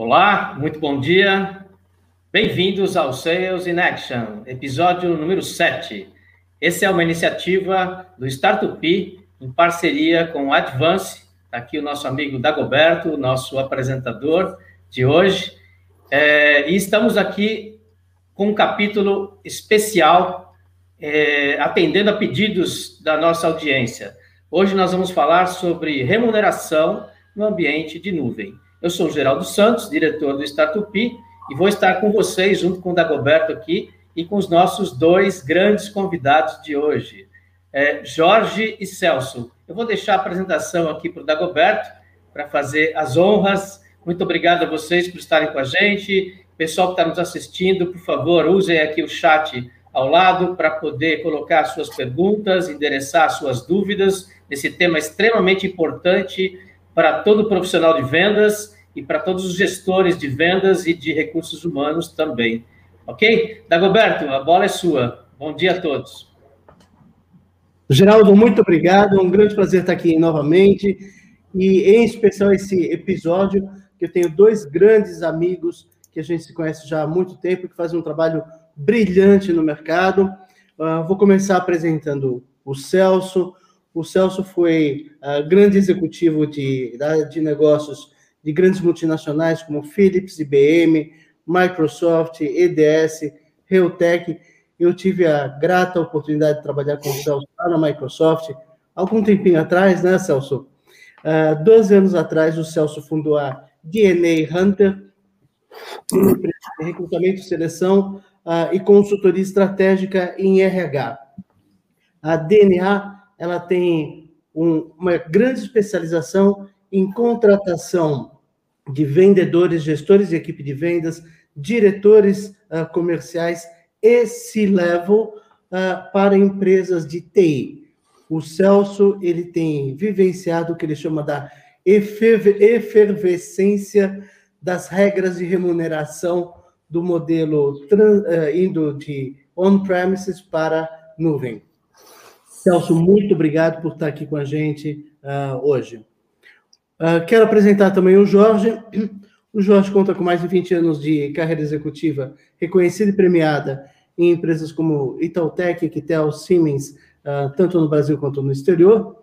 Olá, muito bom dia. Bem-vindos ao Sales in Action, episódio número 7. Essa é uma iniciativa do Startup em parceria com o Advance. Está aqui o nosso amigo Dagoberto, nosso apresentador de hoje. É, e estamos aqui com um capítulo especial, é, atendendo a pedidos da nossa audiência. Hoje nós vamos falar sobre remuneração no ambiente de nuvem. Eu sou o Geraldo Santos, diretor do Startup, e vou estar com vocês, junto com o Dagoberto aqui, e com os nossos dois grandes convidados de hoje, é, Jorge e Celso. Eu vou deixar a apresentação aqui para o Dagoberto, para fazer as honras. Muito obrigado a vocês por estarem com a gente. Pessoal que está nos assistindo, por favor, usem aqui o chat ao lado para poder colocar suas perguntas, endereçar suas dúvidas nesse tema extremamente importante para todo profissional de vendas e para todos os gestores de vendas e de recursos humanos também. Ok? Dagoberto, a bola é sua. Bom dia a todos. Geraldo, muito obrigado. É um grande prazer estar aqui novamente. E, em especial, esse episódio, que eu tenho dois grandes amigos que a gente se conhece já há muito tempo, que fazem um trabalho brilhante no mercado. Uh, vou começar apresentando o Celso. O Celso foi uh, grande executivo de, de negócios de grandes multinacionais como Philips, IBM, Microsoft, EDS, Realtek. Eu tive a grata oportunidade de trabalhar com o Celso lá na Microsoft, algum tempinho atrás, né, Celso? Uh, 12 anos atrás, o Celso fundou a DNA Hunter, recrutamento, seleção uh, e consultoria estratégica em RH. A DNA ela tem um, uma grande especialização em contratação de vendedores, gestores de equipe de vendas, diretores uh, comerciais e C-level uh, para empresas de TI. O Celso ele tem vivenciado o que ele chama da efervescência das regras de remuneração do modelo uh, indo de on-premises para nuvem. Celso, muito obrigado por estar aqui com a gente hoje. quero apresentar também o Jorge. O Jorge conta com mais de 20 anos de carreira executiva, reconhecida e premiada em empresas como Itautec, Quitel, Siemens, uh, tanto no Brasil quanto no exterior.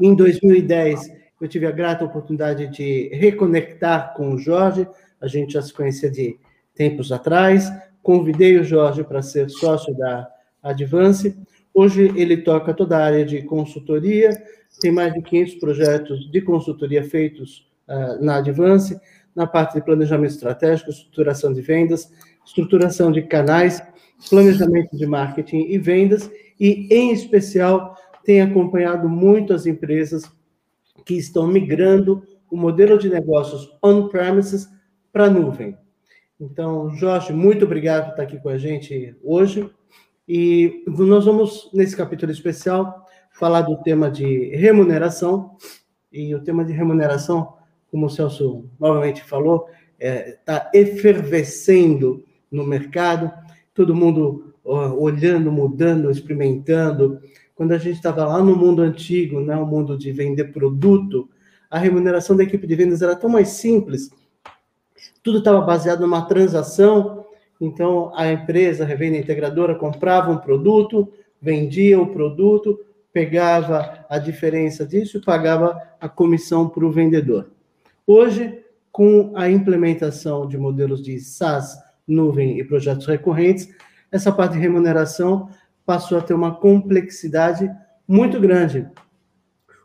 Em 2010, eu tive a grata oportunidade de reconectar com o Jorge, a gente já se conhecia de tempos atrás. Convidei o Jorge para ser sócio da Advance. Hoje ele toca toda a área de consultoria, tem mais de 500 projetos de consultoria feitos uh, na Advance, na parte de planejamento estratégico, estruturação de vendas, estruturação de canais, planejamento de marketing e vendas, e, em especial, tem acompanhado muito as empresas que estão migrando o modelo de negócios on-premises para a nuvem. Então, Jorge, muito obrigado por estar aqui com a gente hoje. E nós vamos, nesse capítulo especial, falar do tema de remuneração. E o tema de remuneração como o Celso novamente falou, está é, tá efervescendo no mercado, todo mundo ó, olhando, mudando, experimentando. Quando a gente estava lá no mundo antigo, né, o mundo de vender produto, a remuneração da equipe de vendas era tão mais simples. Tudo estava baseado numa transação. Então, a empresa, a revenda integradora, comprava um produto, vendia o produto, pegava a diferença disso e pagava a comissão para o vendedor. Hoje, com a implementação de modelos de SaaS, nuvem e projetos recorrentes, essa parte de remuneração passou a ter uma complexidade muito grande.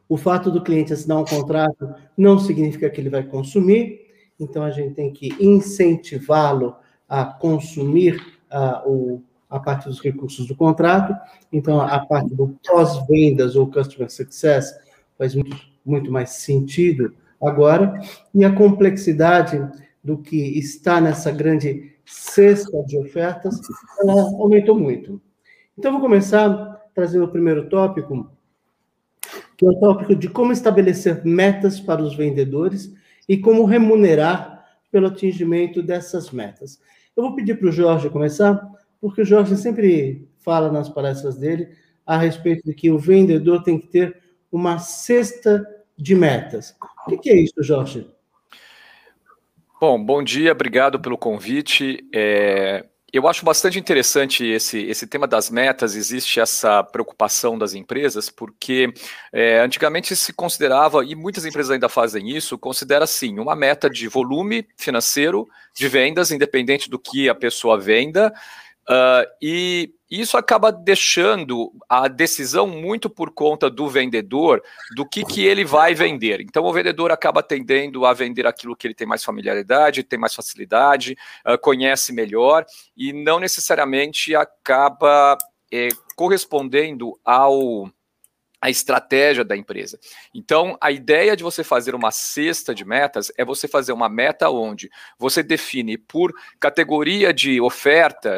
O fato do cliente assinar um contrato não significa que ele vai consumir, então a gente tem que incentivá-lo a consumir a, o, a parte dos recursos do contrato. Então, a parte do pós-vendas ou customer success faz muito, muito mais sentido agora, e a complexidade do que está nessa grande cesta de ofertas, ela aumentou muito. Então, vou começar trazendo o primeiro tópico, que é o tópico de como estabelecer metas para os vendedores e como remunerar pelo atingimento dessas metas. Eu vou pedir para o Jorge começar, porque o Jorge sempre fala nas palestras dele a respeito de que o vendedor tem que ter uma cesta de metas. O que é isso, Jorge? Bom, bom dia, obrigado pelo convite. É, eu acho bastante interessante esse, esse tema das metas, existe essa preocupação das empresas, porque é, antigamente se considerava, e muitas empresas ainda fazem isso, considera assim, uma meta de volume financeiro de vendas, independente do que a pessoa venda, uh, e isso acaba deixando a decisão muito por conta do vendedor, do que, que ele vai vender. Então, o vendedor acaba tendendo a vender aquilo que ele tem mais familiaridade, tem mais facilidade, uh, conhece melhor, e não necessariamente acaba é, correspondendo ao a estratégia da empresa. Então, a ideia de você fazer uma cesta de metas é você fazer uma meta onde você define por categoria de oferta,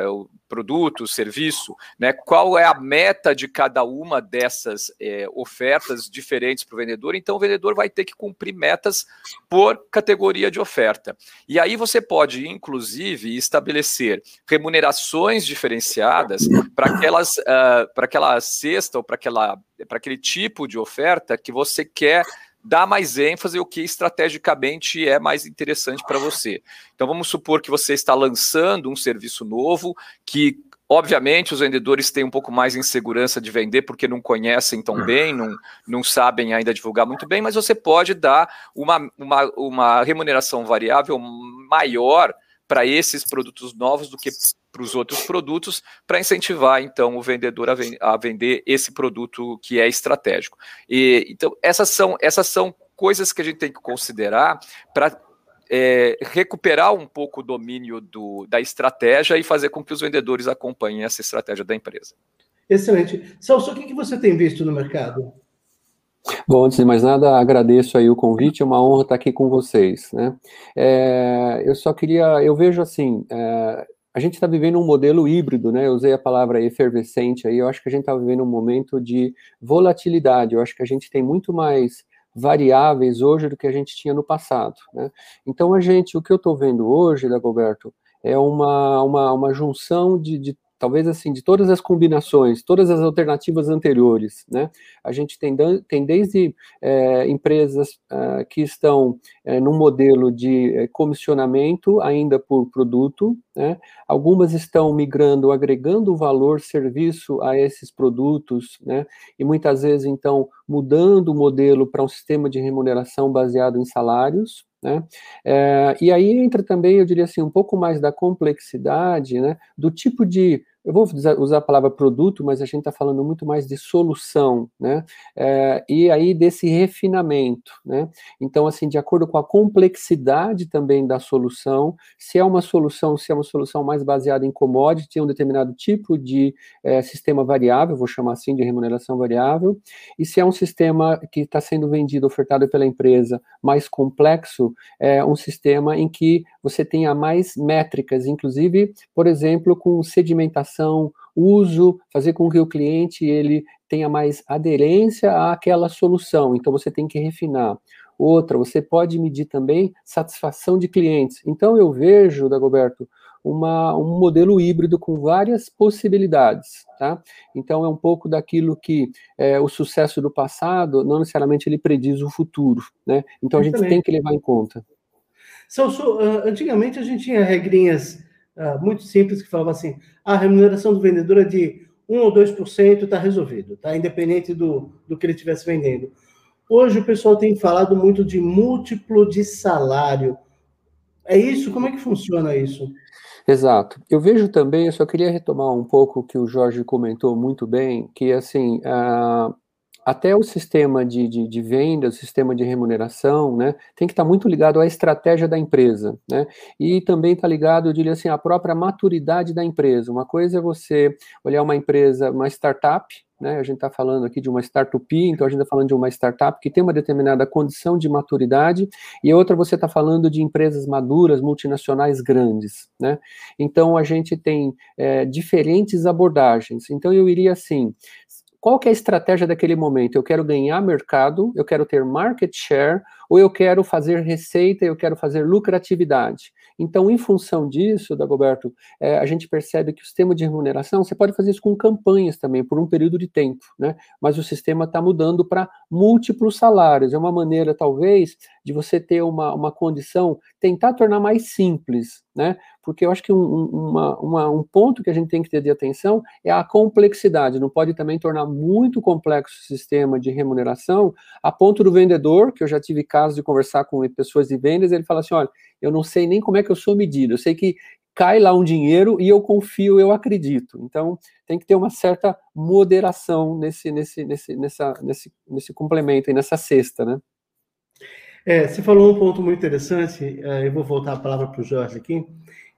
produto, serviço, né? Qual é a meta de cada uma dessas é, ofertas diferentes para o vendedor? Então, o vendedor vai ter que cumprir metas por categoria de oferta. E aí você pode, inclusive, estabelecer remunerações diferenciadas para aquelas, uh, para aquela cesta ou para aquela para aquele tipo de oferta que você quer dar mais ênfase o que estrategicamente é mais interessante para você. Então vamos supor que você está lançando um serviço novo que Obviamente, os vendedores têm um pouco mais de insegurança de vender porque não conhecem tão bem, não, não sabem ainda divulgar muito bem, mas você pode dar uma, uma, uma remuneração variável maior para esses produtos novos do que para os outros produtos, para incentivar então o vendedor a, ven a, vender esse produto que é estratégico. E, então, essas são, essas são coisas que a gente tem que considerar para é, recuperar um pouco o domínio do, da estratégia e fazer com que os vendedores acompanhem essa estratégia da empresa. Excelente. Celso, o que, que você tem visto no mercado? Bom, antes de mais nada, agradeço aí o convite, é uma honra estar aqui com vocês, né? É, eu só queria, eu vejo assim, é, a gente está vivendo um modelo híbrido, né? Eu usei a palavra efervescente aí, eu acho que a gente está vivendo um momento de volatilidade, eu acho que a gente tem muito mais variáveis hoje do que a gente tinha no passado, né? Então, a gente, o que eu estou vendo hoje, Dagoberto, é uma, uma, uma junção de, de talvez assim, de todas as combinações, todas as alternativas anteriores, né? A gente tem, tem desde é, empresas é, que estão é, num modelo de é, comissionamento ainda por produto, né? Algumas estão migrando, agregando valor, serviço a esses produtos, né? E muitas vezes, então, mudando o modelo para um sistema de remuneração baseado em salários, né? É, e aí entra também, eu diria assim, um pouco mais da complexidade, né, do tipo de eu vou usar a palavra produto, mas a gente está falando muito mais de solução, né? É, e aí desse refinamento, né? Então, assim, de acordo com a complexidade também da solução, se é uma solução, se é uma solução mais baseada em commodity, um determinado tipo de é, sistema variável, vou chamar assim de remuneração variável, e se é um sistema que está sendo vendido, ofertado pela empresa, mais complexo, é um sistema em que você tenha mais métricas, inclusive, por exemplo, com sedimentação, uso, fazer com que o cliente ele tenha mais aderência àquela solução. Então você tem que refinar. Outra, você pode medir também satisfação de clientes. Então eu vejo, Dagoberto, uma, um modelo híbrido com várias possibilidades, tá? Então é um pouco daquilo que é, o sucesso do passado, não necessariamente ele prediz o futuro, né? Então a gente tem que levar em conta. Celso, uh, antigamente a gente tinha regrinhas uh, muito simples que falavam assim: a remuneração do vendedor é de 1 ou 2%, está resolvido, tá? Independente do, do que ele estivesse vendendo. Hoje o pessoal tem falado muito de múltiplo de salário. É isso? Como é que funciona isso? Exato. Eu vejo também, eu só queria retomar um pouco o que o Jorge comentou muito bem, que assim, uh, até o sistema de, de, de, venda, o sistema de remuneração, né, tem que estar muito ligado à estratégia da empresa, né, e também está ligado, eu diria assim, à própria maturidade da empresa. Uma coisa é você olhar uma empresa, uma startup, né, a gente está falando aqui de uma startup, então a gente está falando de uma startup que tem uma determinada condição de maturidade, e outra você está falando de empresas maduras, multinacionais grandes, né, então a gente tem é, diferentes abordagens, então eu iria assim, qual que é a estratégia daquele momento? Eu quero ganhar mercado, eu quero ter market share, ou eu quero fazer receita, eu quero fazer lucratividade. Então, em função disso, Dagoberto, é, a gente percebe que o sistema de remuneração, você pode fazer isso com campanhas também, por um período de tempo, né? Mas o sistema está mudando para múltiplos salários. É uma maneira, talvez, de você ter uma, uma condição, tentar tornar mais simples, né? Porque eu acho que um, uma, uma, um ponto que a gente tem que ter de atenção é a complexidade. Não pode também tornar muito complexo o sistema de remuneração, a ponto do vendedor, que eu já tive casos de conversar com pessoas de vendas, ele fala assim: olha, eu não sei nem como é que eu sou medido, eu sei que cai lá um dinheiro e eu confio, eu acredito. Então, tem que ter uma certa moderação nesse, nesse, nesse, nessa, nesse, nesse complemento e nessa cesta, né? É, você falou um ponto muito interessante, é, eu vou voltar a palavra para o Jorge aqui,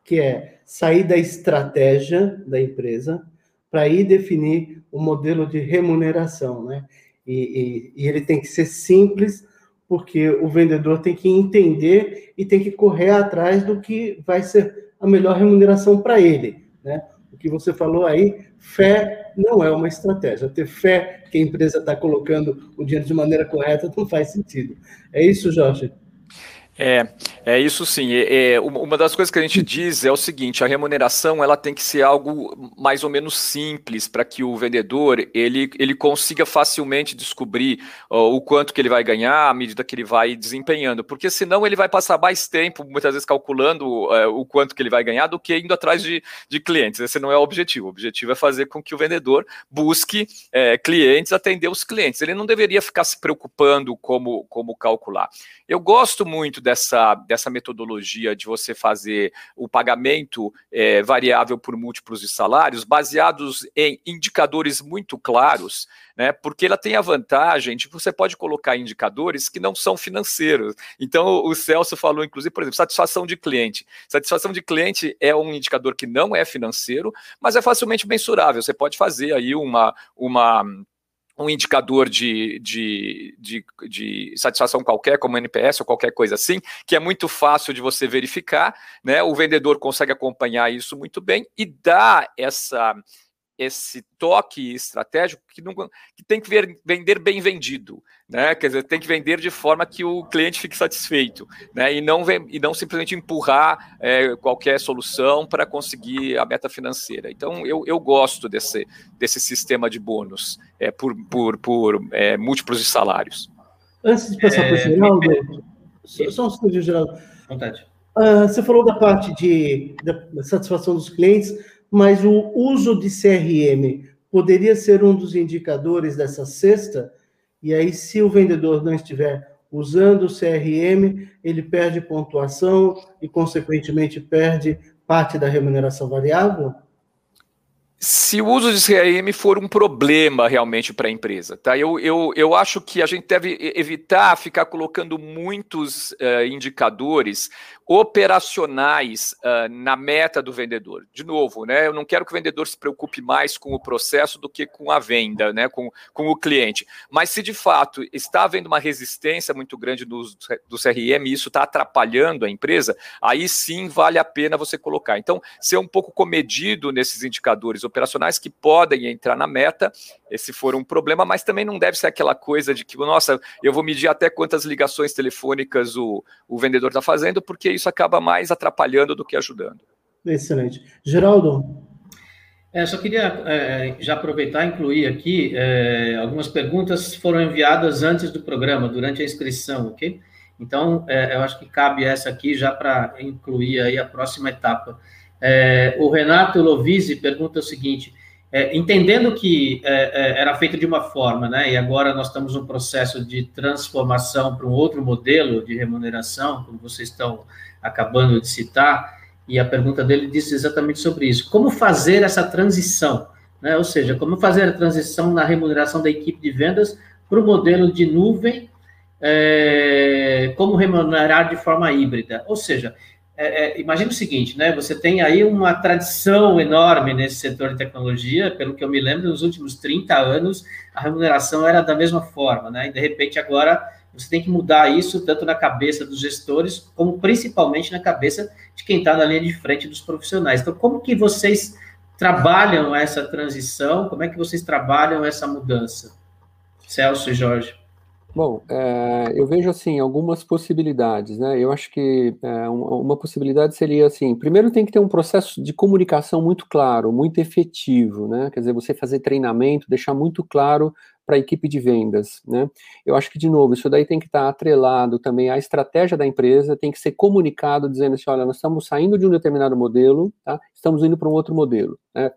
que é sair da estratégia da empresa para ir definir o modelo de remuneração, né? E, e, e, ele tem que ser simples, porque o vendedor tem que entender e tem que correr atrás do que vai ser a melhor remuneração para ele, né? O que você falou aí, fé não é uma estratégia. Ter fé que a empresa está colocando o dinheiro de maneira correta não faz sentido. É isso, Jorge? É, é isso sim. É, é, uma das coisas que a gente diz é o seguinte: a remuneração ela tem que ser algo mais ou menos simples para que o vendedor ele, ele consiga facilmente descobrir o quanto que ele vai ganhar à medida que ele vai desempenhando, porque senão ele vai passar mais tempo, muitas vezes calculando uh, o quanto que ele vai ganhar do que indo atrás de, de clientes. Esse não é o objetivo. O objetivo é fazer com que o vendedor busque é, clientes, atender os clientes. Ele não deveria ficar se preocupando como, como calcular. Eu gosto muito dessa, dessa metodologia de você fazer o pagamento é, variável por múltiplos de salários, baseados em indicadores muito claros, né? Porque ela tem a vantagem de você pode colocar indicadores que não são financeiros. Então, o Celso falou, inclusive, por exemplo, satisfação de cliente. Satisfação de cliente é um indicador que não é financeiro, mas é facilmente mensurável. Você pode fazer aí uma, uma um indicador de, de, de, de, satisfação qualquer, como NPS ou qualquer coisa assim, que é muito fácil de você verificar, né? O vendedor consegue acompanhar isso muito bem e dá essa esse toque estratégico que, não, que tem que ver, vender bem vendido, né? Quer dizer, tem que vender de forma que o cliente fique satisfeito, né? E não, e não simplesmente empurrar é, qualquer solução para conseguir a meta financeira. Então, eu, eu gosto desse, desse sistema de bônus é, por, por, por é, múltiplos de salários. Antes de passar para o é, Geraldo, só um segundo, Geraldo. Vontade. Uh, você falou da parte de, da satisfação dos clientes mas o uso de CRM poderia ser um dos indicadores dessa cesta, e aí, se o vendedor não estiver usando o CRM, ele perde pontuação e, consequentemente, perde parte da remuneração variável? Se o uso de CRM for um problema realmente para a empresa, tá? Eu, eu, eu acho que a gente deve evitar ficar colocando muitos uh, indicadores operacionais uh, na meta do vendedor. De novo, né? Eu não quero que o vendedor se preocupe mais com o processo do que com a venda, né? Com, com o cliente. Mas se de fato está havendo uma resistência muito grande do, do CRM e isso está atrapalhando a empresa, aí sim vale a pena você colocar. Então, ser um pouco comedido nesses indicadores operacionais que podem entrar na meta, se for um problema, mas também não deve ser aquela coisa de que, nossa, eu vou medir até quantas ligações telefônicas o, o vendedor está fazendo, porque isso acaba mais atrapalhando do que ajudando. Excelente. Geraldo? É, só queria é, já aproveitar e incluir aqui, é, algumas perguntas foram enviadas antes do programa, durante a inscrição, ok? Então, é, eu acho que cabe essa aqui já para incluir aí a próxima etapa. É, o Renato Lovisi pergunta o seguinte, é, entendendo que era feito de uma forma, né, e agora nós estamos num processo de transformação para um outro modelo de remuneração, como vocês estão acabando de citar, e a pergunta dele disse exatamente sobre isso. Como fazer essa transição? Né? Ou seja, como fazer a transição na remuneração da equipe de vendas para o modelo de nuvem, é, como remunerar de forma híbrida? Ou seja, é, é, imagine o seguinte, né? Você tem aí uma tradição enorme nesse setor de tecnologia, pelo que eu me lembro, nos últimos 30 anos, a remuneração era da mesma forma, né? E de repente agora você tem que mudar isso tanto na cabeça dos gestores, como principalmente na cabeça de quem está na linha de frente dos profissionais. Então, como que vocês trabalham essa transição? Como é que vocês trabalham essa mudança? Celso e Jorge. Bom, é, eu vejo assim algumas possibilidades, né? Eu acho que é, uma, possibilidade seria assim: primeiro tem que ter um processo de comunicação muito claro, muito efetivo, né? Quer dizer, você fazer treinamento, deixar muito claro para a equipe de vendas, né? Eu acho que de novo isso daí tem que estar atrelado também à estratégia da empresa, tem que ser comunicado dizendo assim, olha, nós estamos saindo de um determinado modelo, tá? Estamos indo para um outro modelo, né?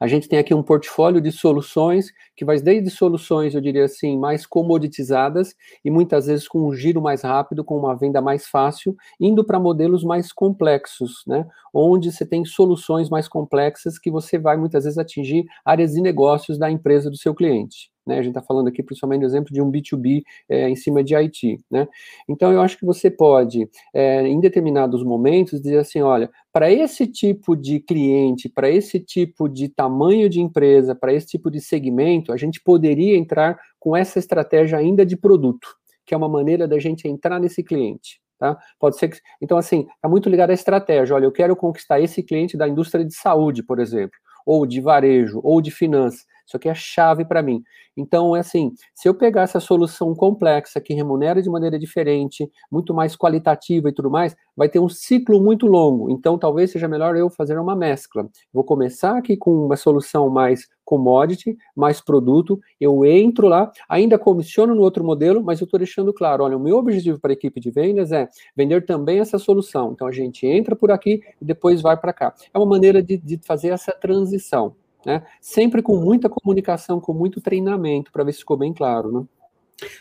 A gente tem aqui um portfólio de soluções que vai desde soluções, eu diria assim, mais comoditizadas e muitas vezes com um giro mais rápido, com uma venda mais fácil, indo para modelos mais complexos, né? Onde você tem soluções mais complexas que você vai muitas vezes atingir áreas de negócios da empresa do seu cliente né? A gente está falando aqui principalmente do exemplo de um B2B é, em cima de IT, né? Então eu acho que você pode, é, em determinados momentos, dizer assim, olha, para esse tipo de cliente, para esse tipo de tamanho de empresa, para esse tipo de segmento, a gente poderia entrar com essa estratégia ainda de produto, que é uma maneira da gente entrar nesse cliente. Tá? Pode ser que. Então, assim, está muito ligado à estratégia. Olha, eu quero conquistar esse cliente da indústria de saúde, por exemplo, ou de varejo, ou de finanças. Isso aqui é chave para mim. Então, é assim, se eu pegar essa solução complexa que remunera de maneira diferente, muito mais qualitativa e tudo mais, vai ter um ciclo muito longo. Então, talvez seja melhor eu fazer uma mescla. Vou começar aqui com uma solução mais commodity, mais produto, eu entro lá, ainda comissiono no outro modelo, mas eu estou deixando claro, olha, o meu objetivo para a equipe de vendas é vender também essa solução. Então, a gente entra por aqui e depois vai para cá. É uma maneira de, de fazer essa transição né? Sempre com muita comunicação, com muito treinamento, para ver se ficou bem claro, né?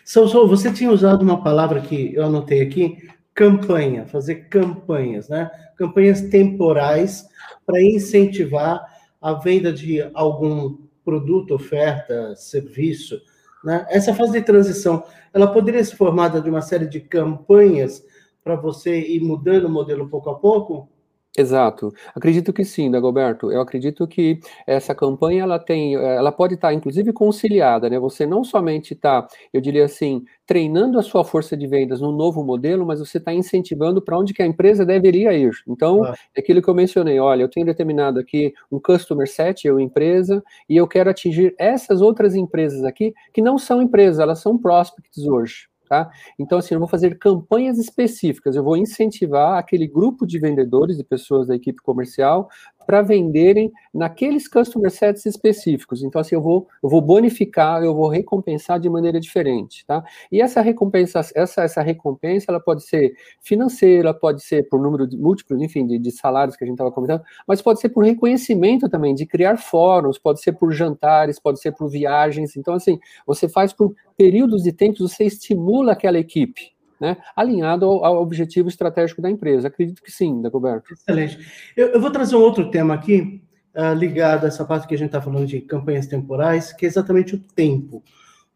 Souza, você tinha usado uma palavra que eu anotei aqui, campanha, fazer campanhas, né? Campanhas temporais para incentivar a venda de algum produto, oferta, serviço, né? Essa fase de transição, ela poderia ser formada de uma série de campanhas para você ir mudando o modelo pouco a pouco? Exato. Acredito que sim, Dagoberto. Eu acredito que essa campanha ela tem, ela pode estar inclusive conciliada, né? Você não somente está, eu diria assim, treinando a sua força de vendas no novo modelo, mas você está incentivando para onde que a empresa deveria ir. Então, ah. é aquilo que eu mencionei, olha, eu tenho determinado aqui um customer set, eu empresa, e eu quero atingir essas outras empresas aqui que não são empresas, elas são prospects hoje. Tá? Então, assim, eu vou fazer campanhas específicas, eu vou incentivar aquele grupo de vendedores e pessoas da equipe comercial para venderem naqueles customer sets específicos. Então, assim, eu vou, eu vou bonificar, eu vou recompensar de maneira diferente, tá? E essa recompensa, essa, essa recompensa, ela pode ser financeira, pode ser por número de, múltiplos, enfim, de, de salários que a gente estava comentando, mas pode ser por reconhecimento também, de criar fóruns, pode ser por jantares, pode ser por viagens. Então, assim, você faz por períodos de tempo, você estimula aquela equipe, né, alinhado ao, ao, objetivo estratégico da empresa. Acredito que sim, Dagoberto. Excelente. Eu, eu vou trazer um outro tema aqui, uh, ligado a essa parte que a gente está falando de campanhas temporais, que é exatamente o tempo.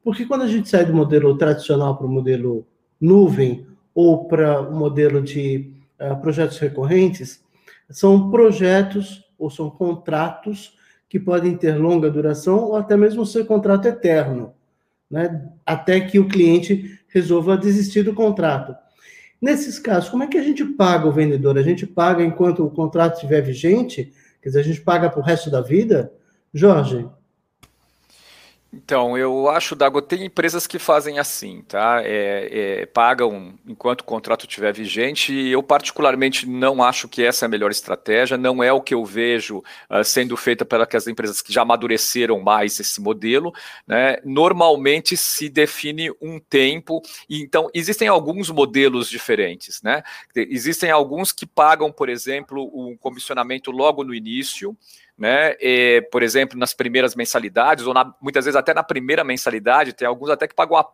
Porque quando a gente sai do modelo tradicional para o modelo nuvem ou para o modelo de uh, projetos recorrentes, são projetos ou são contratos que podem ter longa duração ou até mesmo ser contrato eterno, né? até que o cliente resolva desistir do contrato. Nesses casos, como é que a gente paga o vendedor? A gente paga enquanto o contrato estiver vigente? Quer dizer, a gente paga para o resto da vida? Jorge? Então, eu acho, Dago, tem empresas que fazem assim, tá? É, é, pagam enquanto o contrato estiver vigente, e eu particularmente não acho que essa é a melhor estratégia, não é o que eu vejo uh, sendo feita pelas empresas que já amadureceram mais esse modelo, né? Normalmente se define um tempo, e então existem alguns modelos diferentes, né? Existem alguns que pagam, por exemplo, um comissionamento logo no início, né? E, por exemplo, nas primeiras mensalidades, ou na, muitas vezes até na primeira mensalidade, tem alguns até que pagam a,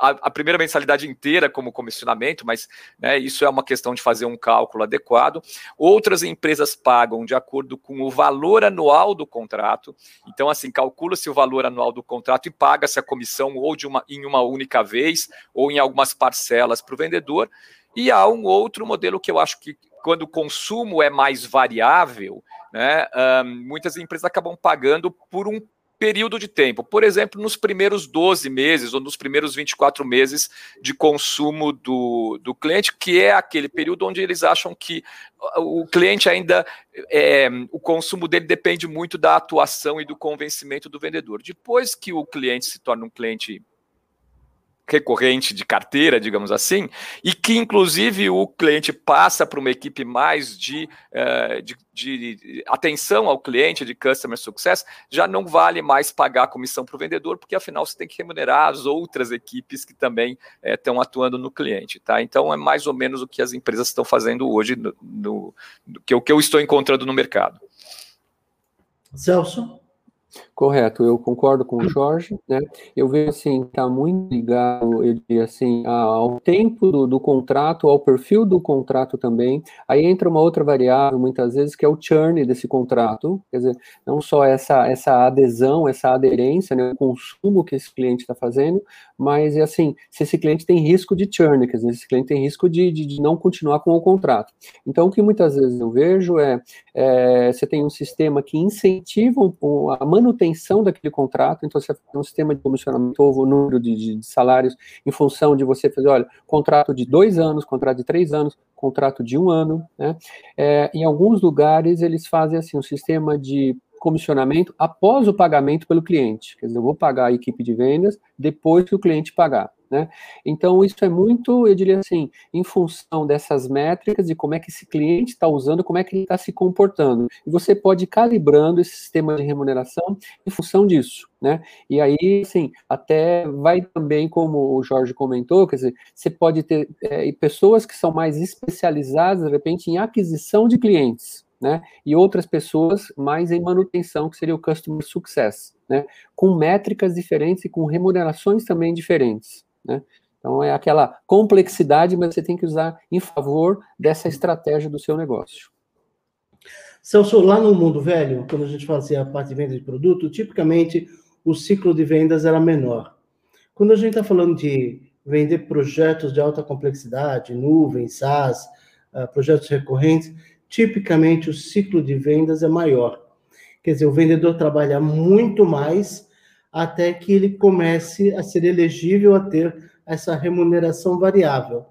a, a primeira mensalidade inteira como comissionamento, mas né, isso é uma questão de fazer um cálculo adequado. Outras empresas pagam de acordo com o valor anual do contrato. Então, assim, calcula-se o valor anual do contrato e paga-se a comissão ou de uma, em uma única vez, ou em algumas parcelas para o vendedor. E há um outro modelo que eu acho que quando o consumo é mais variável, né, muitas empresas acabam pagando por um período de tempo. Por exemplo, nos primeiros 12 meses ou nos primeiros 24 meses de consumo do, do cliente, que é aquele período onde eles acham que o cliente ainda, é, o consumo dele depende muito da atuação e do convencimento do vendedor. Depois que o cliente se torna um cliente recorrente de carteira, digamos assim, e que inclusive o cliente passa para uma equipe mais de, uh, de, de, atenção ao cliente, de customer success, já não vale mais pagar a comissão para o vendedor, porque afinal você tem que remunerar as outras equipes que também estão uh, atuando no cliente, tá? Então é mais ou menos o que as empresas estão fazendo hoje, no, no que, o que eu estou encontrando no mercado. Celso? Correto, eu concordo com o Jorge, né? Eu vejo assim, está muito ligado, eu assim, ao tempo do, do, contrato, ao perfil do contrato também. Aí entra uma outra variável, muitas vezes, que é o churn desse contrato, quer dizer, não só essa, essa adesão, essa aderência, né, o consumo que esse cliente está fazendo, mas é assim, se esse cliente tem risco de churn, quer dizer, esse cliente tem risco de, de, de não continuar com o contrato. Então, o que muitas vezes eu vejo é, é você tem um sistema que incentiva a manutenção daquele contrato, então você tem um sistema de comissionamento ou número de, de, salários em função de você fazer, olha, contrato de dois anos, contrato de três anos, contrato de um ano, né? É, em alguns lugares eles fazem assim um sistema de comissionamento após o pagamento pelo cliente. Quer dizer, eu vou pagar a equipe de vendas depois que o cliente pagar. Né? Então, isso é muito, eu diria assim, em função dessas métricas e como é que esse cliente está usando, como é que ele está se comportando. E você pode ir calibrando esse sistema de remuneração em função disso. Né? E aí, assim, até vai também, como o Jorge comentou, quer dizer, você pode ter é, pessoas que são mais especializadas, de repente, em aquisição de clientes né? E outras pessoas mais em manutenção, que seria o Customer Success, né? Com métricas diferentes e com remunerações também diferentes, né? Então é aquela complexidade, mas você tem que usar em favor dessa estratégia do seu negócio. Celso, lá no mundo velho, quando a gente fazia a parte de venda de produto, tipicamente o ciclo de vendas era menor. Quando a gente está falando de vender projetos de alta complexidade, nuvem, SaaS, uh, projetos recorrentes, tipicamente o ciclo de vendas é maior. Quer dizer, o vendedor trabalha muito mais até que ele comece a ser elegível a ter essa remuneração variável.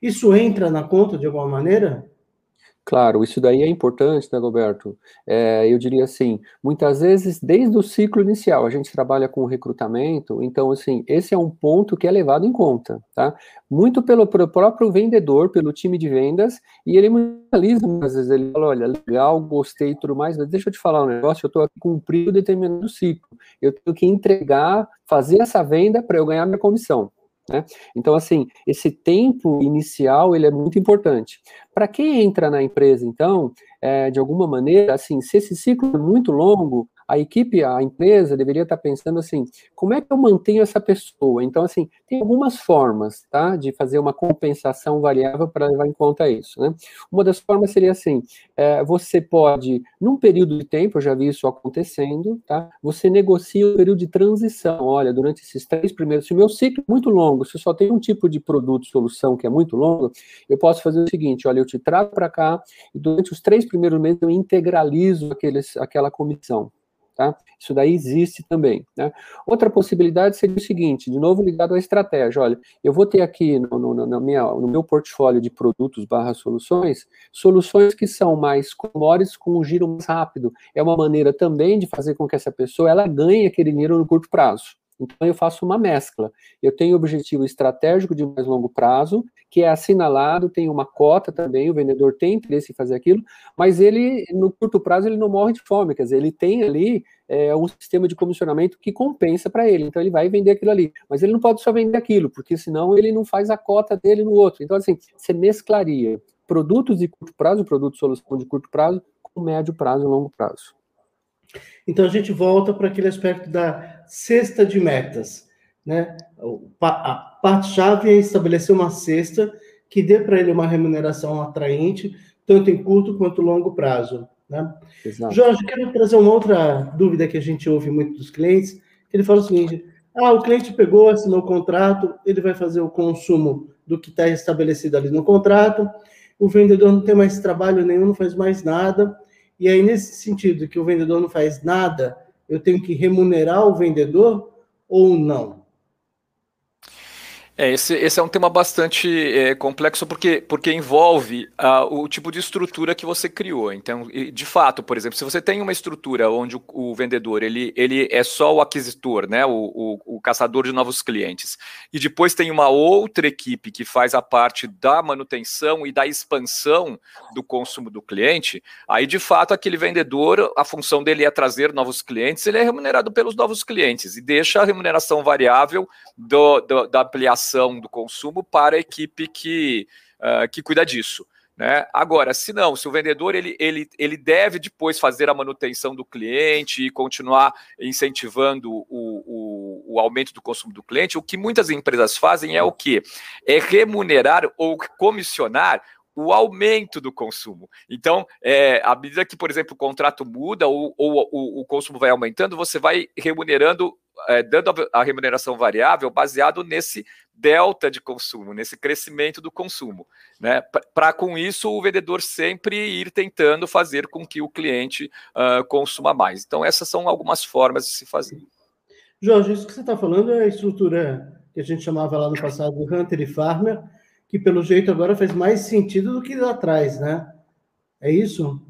Isso entra na conta de alguma maneira? Claro, isso daí é importante, né, Roberto? É, eu diria assim, muitas vezes, desde o ciclo inicial, a gente trabalha com recrutamento, então, assim, esse é um ponto que é levado em conta, tá? Muito pelo, pelo próprio vendedor, pelo time de vendas, e ele analisa, às vezes, ele fala, olha, legal, gostei e tudo mais, mas deixa eu te falar um negócio, eu estou aqui cumprindo determinado ciclo, eu tenho que entregar, fazer essa venda para eu ganhar minha comissão. Né? Então, assim, esse tempo inicial ele é muito importante. Para quem entra na empresa, então, é, de alguma maneira, assim, se esse ciclo é muito longo, a equipe, a empresa deveria estar pensando assim, como é que eu mantenho essa pessoa? Então, assim, tem algumas formas, tá, de fazer uma compensação variável para levar em conta isso, né? Uma das formas seria assim, é, você pode, num período de tempo, eu já vi isso acontecendo, tá, você negocia um período de transição, olha, durante esses três primeiros, se o meu ciclo é muito longo, se só tenho um tipo de produto, solução que é muito longo, eu posso fazer o seguinte, olha, eu te trago para cá e durante os três primeiros meses eu integralizo aqueles, aquela comissão, Tá? Isso daí existe também. Né? Outra possibilidade seria o seguinte, de novo ligado à estratégia. Olha, eu vou ter aqui no, no, no, minha, no meu portfólio de produtos barra soluções, soluções que são mais commodities com um giro mais rápido. É uma maneira também de fazer com que essa pessoa ela ganhe aquele dinheiro no curto prazo. Então, eu faço uma mescla. Eu tenho objetivo estratégico de mais longo prazo, que é assinalado, tem uma cota também, o vendedor tem interesse em fazer aquilo, mas ele, no curto prazo, ele não morre de fome, quer dizer, ele tem ali é, um sistema de comissionamento que compensa para ele, então ele vai vender aquilo ali. Mas ele não pode só vender aquilo, porque senão ele não faz a cota dele no outro. Então, assim, você mesclaria produtos de curto prazo, produto solução de curto prazo, com médio prazo e longo prazo. Então a gente volta para aquele aspecto da cesta de metas. Né? A parte-chave é estabelecer uma cesta que dê para ele uma remuneração atraente, tanto em curto quanto longo prazo. Né? Jorge, quero trazer uma outra dúvida que a gente ouve muito dos clientes. Ele fala o seguinte: ah, o cliente pegou, assinou o contrato, ele vai fazer o consumo do que está estabelecido ali no contrato, o vendedor não tem mais trabalho nenhum, não faz mais nada, e aí, nesse sentido, que o vendedor não faz nada, eu tenho que remunerar o vendedor ou não? É, esse, esse é um tema bastante é, complexo porque, porque envolve uh, o tipo de estrutura que você criou. Então, de fato, por exemplo, se você tem uma estrutura onde o, o vendedor ele, ele é só o aquisitor, né, o, o, o, caçador de novos clientes, e depois tem uma outra equipe que faz a parte da manutenção e da expansão do consumo do cliente, aí de fato aquele vendedor, a função dele é trazer novos clientes, ele é remunerado pelos novos clientes e deixa a remuneração variável do, do da ampliação do consumo para a equipe que, uh, que cuida disso. Né? Agora, se não, se o vendedor ele, ele, ele deve depois fazer a manutenção do cliente e continuar incentivando o, o, o aumento do consumo do cliente, o que muitas empresas fazem é o que? É remunerar ou comissionar o aumento do consumo. Então, é, à medida que, por exemplo, o contrato muda ou, ou, ou o consumo vai aumentando, você vai remunerando, é, dando a, a remuneração variável baseado nesse delta de consumo, nesse crescimento do consumo. Né? Para com isso, o vendedor sempre ir tentando fazer com que o cliente uh, consuma mais. Então, essas são algumas formas de se fazer. Jorge, isso que você está falando é a estrutura que a gente chamava lá no passado de Hunter e Farmer, que pelo jeito agora faz mais sentido do que lá atrás, né? É isso?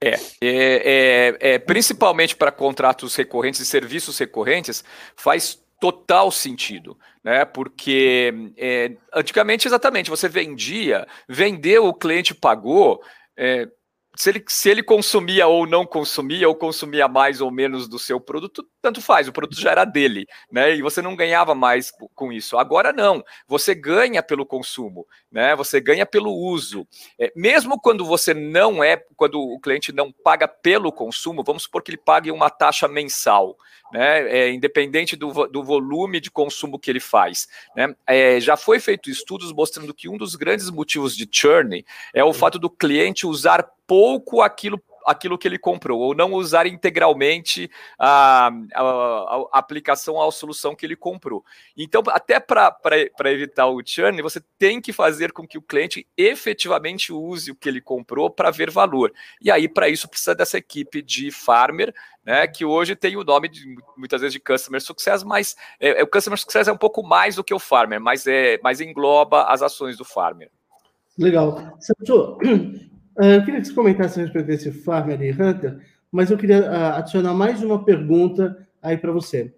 É, é, é, é principalmente para contratos recorrentes e serviços recorrentes, faz total sentido, né? Porque é, antigamente, exatamente, você vendia, vendeu, o cliente pagou. É, se ele, se ele consumia ou não consumia, ou consumia mais ou menos do seu produto, tanto faz, o produto já era dele, né? E você não ganhava mais com isso. Agora não, você ganha pelo consumo, né? Você ganha pelo uso. É, mesmo quando você não é, quando o cliente não paga pelo consumo, vamos supor que ele pague uma taxa mensal, né? É, independente do, do volume de consumo que ele faz. Né? É, já foi feito estudos mostrando que um dos grandes motivos de churn é o fato do cliente usar pouco aquilo aquilo que ele comprou, ou não usar integralmente a, a, a aplicação solução que ele comprou. Então, até para evitar o churn, você tem que fazer com que o cliente efetivamente use o que ele comprou para ver valor. E aí, para isso, precisa dessa equipe de farmer, né, que hoje tem o nome de, muitas vezes de Customer Success, mas é, é, o Customer Success é um pouco mais do que o farmer, mas, é, mas engloba as ações do farmer. Legal. Ah, eu queria que você comentasse a respeito desse Farmer e Hunter, mas eu queria ah, adicionar mais uma pergunta aí para você,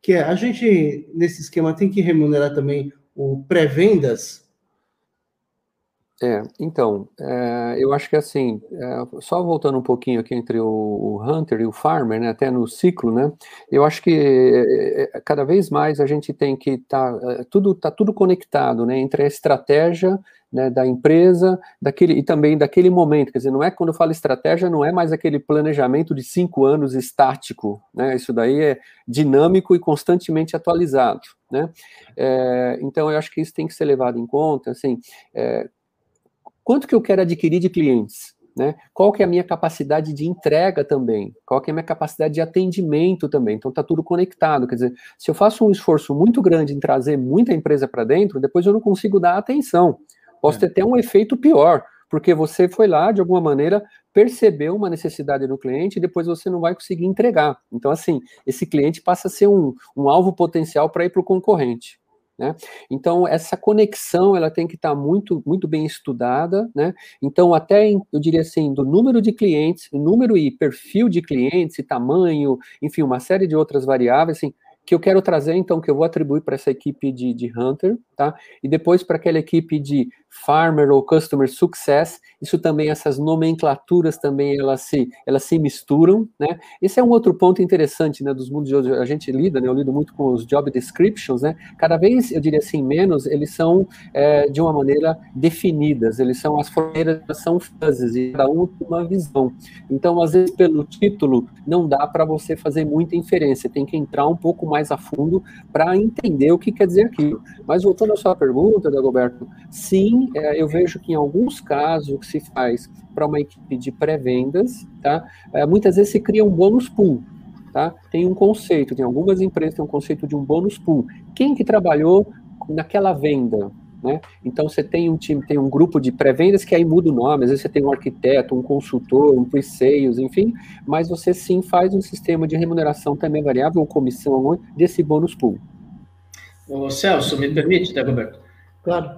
que é, a gente, nesse esquema, tem que remunerar também o pré-vendas? É, então, é, eu acho que assim, é, só voltando um pouquinho aqui entre o, o, Hunter e o Farmer, né, até no ciclo, né, eu acho que é, é cada vez mais a gente tem que estar, tá, é, tudo tá tudo conectado, né, entre a estratégia né, da empresa, daquele e também daquele momento. Quer dizer, não é quando eu falo estratégia, não é mais aquele planejamento de cinco anos estático, né? Isso daí é dinâmico e constantemente atualizado, né? É, então eu acho que isso tem que ser levado em conta. Assim, é, quanto que eu quero adquirir de clientes? Né? Qual que é a minha capacidade de entrega também? Qual que é a minha capacidade de atendimento também? Então está tudo conectado. Quer dizer, se eu faço um esforço muito grande em trazer muita empresa para dentro, depois eu não consigo dar atenção. Posso é. ter até um efeito pior, porque você foi lá, de alguma maneira, percebeu uma necessidade do cliente e depois você não vai conseguir entregar. Então, assim, esse cliente passa a ser um, um alvo potencial para ir para o concorrente. Né? Então, essa conexão ela tem que estar tá muito, muito bem estudada. Né? Então, até eu diria assim, do número de clientes, número e perfil de clientes, tamanho, enfim, uma série de outras variáveis, assim, que eu quero trazer, então, que eu vou atribuir para essa equipe de, de Hunter, tá? E depois para aquela equipe de Farmer ou Customer Success, isso também, essas nomenclaturas também, elas se, elas se misturam, né? Esse é um outro ponto interessante, né, dos mundos de hoje, a gente lida, né, eu lido muito com os job descriptions, né? Cada vez, eu diria assim, menos, eles são é, de uma maneira definidas, eles são, as fronteiras são fases, e cada um tem uma visão. Então, às vezes, pelo título, não dá para você fazer muita inferência, tem que entrar um pouco mais a fundo para entender o que quer dizer aquilo. Mas voltando à sua pergunta, Dagoberto, sim, é, eu vejo que em alguns casos o que se faz para uma equipe de pré-vendas, tá? É, muitas vezes se cria um bônus pool, tá? Tem um conceito, tem algumas empresas têm um conceito de um bônus pool. Quem que trabalhou naquela venda, né? Então você tem um time, tem um grupo de pré-vendas que aí muda o nome, às vezes você tem um arquiteto, um consultor, um pre-sales, enfim, mas você sim faz um sistema de remuneração também variável ou comissão desse bônus pool. Ô, Celso, me permite, Dagoberto? Claro.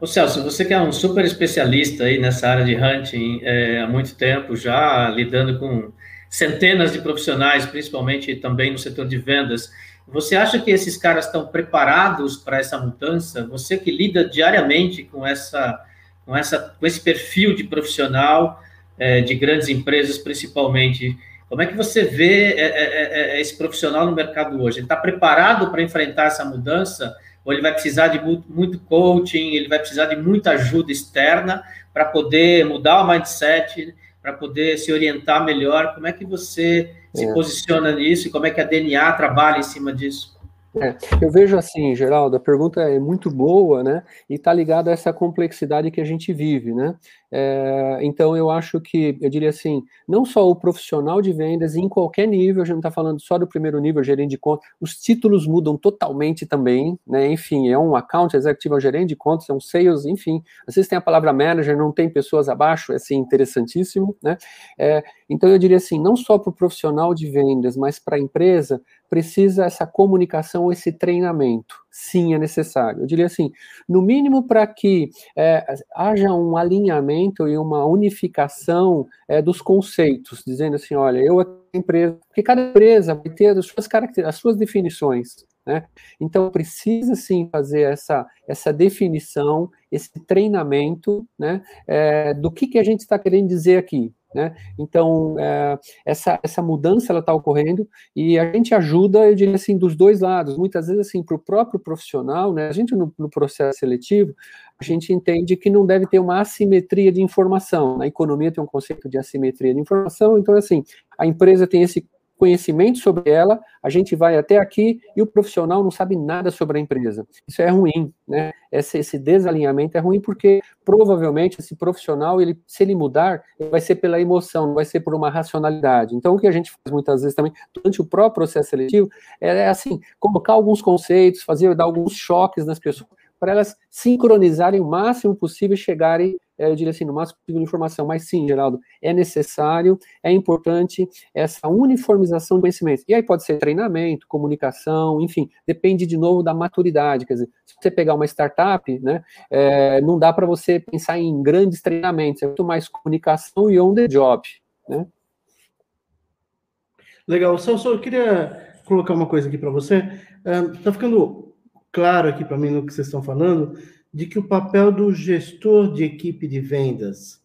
Ô, Celso, você que é um super especialista aí nessa área de hunting é, há muito tempo já, lidando com centenas de profissionais, principalmente também no setor de vendas, você acha que esses caras estão preparados para essa mudança? Você que lida diariamente com essa, com essa, com esse perfil de profissional é, de grandes empresas, principalmente, como é que você vê é, é, é esse profissional no mercado hoje? Ele está preparado para enfrentar essa mudança? Ou ele vai precisar de muito, muito coaching? Ele vai precisar de muita ajuda externa para poder mudar o mindset, para poder se orientar melhor? Como é que você se é. posiciona nisso e como é que a DNA trabalha em cima disso? É, eu vejo assim, Geraldo, a pergunta é muito boa, né? E está ligada a essa complexidade que a gente vive, né? É, então, eu acho que, eu diria assim, não só o profissional de vendas, em qualquer nível, a gente não está falando só do primeiro nível, gerente de contas, os títulos mudam totalmente também, né? Enfim, é um account executivo, é um gerente de contas, é um sales, enfim. Às vezes tem a palavra manager, não tem pessoas abaixo, é assim, interessantíssimo, né? É, então, eu diria assim, não só para o profissional de vendas, mas para a empresa, precisa essa comunicação, esse treinamento. Sim, é necessário. Eu diria assim, no mínimo para que é, haja um alinhamento e uma unificação é, dos conceitos, dizendo assim, olha, eu empresa, porque cada empresa vai ter as suas características, as suas definições. Né? Então precisa sim fazer essa, essa definição, esse treinamento né, é, do que, que a gente está querendo dizer aqui. Né? Então, é, essa, essa mudança ela está ocorrendo e a gente ajuda, eu diria assim, dos dois lados. Muitas vezes, assim, para o próprio profissional, né? A gente no, no, processo seletivo, a gente entende que não deve ter uma assimetria de informação. Na economia tem um conceito de assimetria de informação, então, assim, a empresa tem esse conhecimento sobre ela, a gente vai até aqui e o profissional não sabe nada sobre a empresa. Isso é ruim, né? Esse, esse desalinhamento é ruim porque provavelmente esse profissional, ele, se ele mudar, ele vai ser pela emoção, não vai ser por uma racionalidade. Então, o que a gente faz muitas vezes também, durante o próprio processo seletivo, é, é assim, colocar alguns conceitos, fazer, dar alguns choques nas pessoas, para elas sincronizarem o máximo possível e chegarem eu diria assim, no máximo possível de informação, mas sim, Geraldo, é necessário, é importante essa uniformização do conhecimento. E aí pode ser treinamento, comunicação, enfim, depende de novo da maturidade. Quer dizer, se você pegar uma startup, né, é, não dá para você pensar em grandes treinamentos, é muito mais comunicação e on the job, né? Legal, Celso, eu queria colocar uma coisa aqui para você. Está ficando claro aqui para mim no que vocês estão falando de que o papel do gestor de equipe de vendas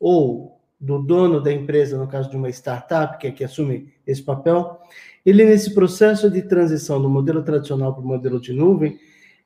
ou do dono da empresa, no caso de uma startup, que é que assume esse papel, ele nesse processo de transição do modelo tradicional para o modelo de nuvem,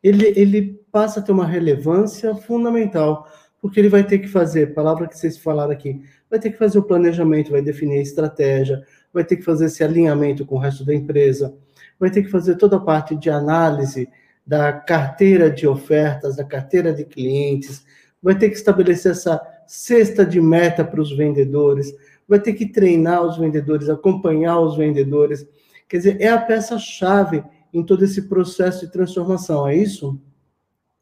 ele, ele passa a ter uma relevância fundamental, porque ele vai ter que fazer, palavra que vocês falaram aqui, vai ter que fazer o planejamento, vai definir a estratégia, vai ter que fazer esse alinhamento com o resto da empresa, vai ter que fazer toda a parte de análise da carteira de ofertas, da carteira de clientes, vai ter que estabelecer essa cesta de meta para os vendedores, vai ter que treinar os vendedores, acompanhar os vendedores. Quer dizer, é a peça-chave em todo esse processo de transformação, é isso?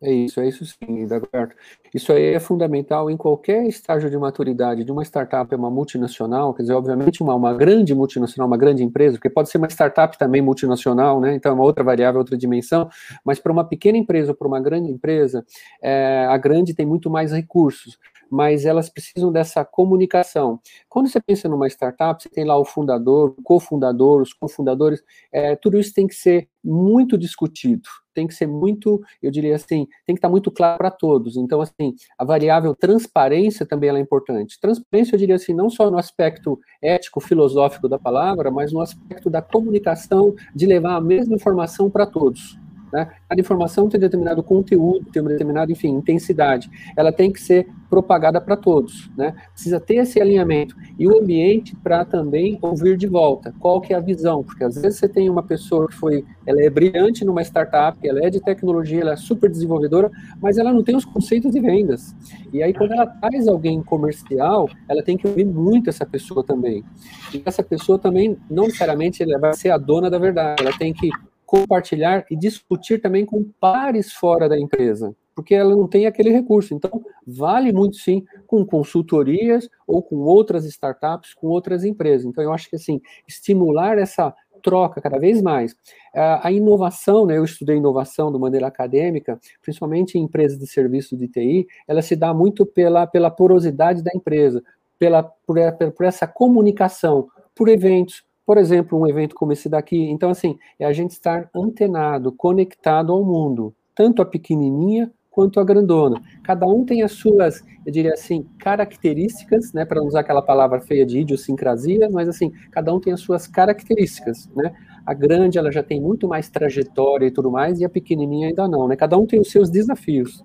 É isso, é isso sim, Dagoberto. Isso aí é fundamental em qualquer estágio de maturidade de uma startup, é uma multinacional, quer dizer, obviamente uma, uma grande multinacional, uma grande empresa, porque pode ser uma startup também multinacional, né? Então é uma outra variável, outra dimensão, mas para uma pequena empresa ou para uma grande empresa, é, a grande tem muito mais recursos mas elas precisam dessa comunicação. Quando você pensa numa startup, você tem lá o fundador, o cofundador, os cofundadores, é, tudo isso tem que ser muito discutido, tem que ser muito, eu diria assim, tem que estar muito claro para todos. Então, assim, a variável transparência também é importante. Transparência, eu diria assim, não só no aspecto ético, filosófico da palavra, mas no aspecto da comunicação, de levar a mesma informação para todos. Né? Cada informação tem determinado conteúdo, tem uma determinada, enfim, intensidade. Ela tem que ser propagada para todos, né? Precisa ter esse alinhamento e o ambiente para também ouvir de volta. Qual que é a visão? Porque às vezes você tem uma pessoa que foi, ela é brilhante numa startup, ela é de tecnologia, ela é super desenvolvedora, mas ela não tem os conceitos de vendas. E aí quando ela traz alguém comercial, ela tem que ouvir muito essa pessoa também. E essa pessoa também não necessariamente ela vai ser a dona da verdade. Ela tem que compartilhar e discutir também com pares fora da empresa, porque ela não tem aquele recurso. Então, vale muito sim com consultorias ou com outras startups, com outras empresas. Então, eu acho que assim, estimular essa troca cada vez mais. A inovação, né, eu estudei inovação de maneira acadêmica, principalmente em empresas de serviço de TI, ela se dá muito pela, pela porosidade da empresa, pela, por, por essa comunicação, por eventos, por exemplo, um evento como esse daqui. Então, assim, é a gente estar antenado, conectado ao mundo, tanto a pequenininha quanto a grandona. Cada um tem as suas, eu diria assim, características, né, para usar aquela palavra feia de idiosincrasia, mas assim, cada um tem as suas características, né? A grande, ela já tem muito mais trajetória e tudo mais, e a pequenininha ainda não, né? Cada um tem os seus desafios.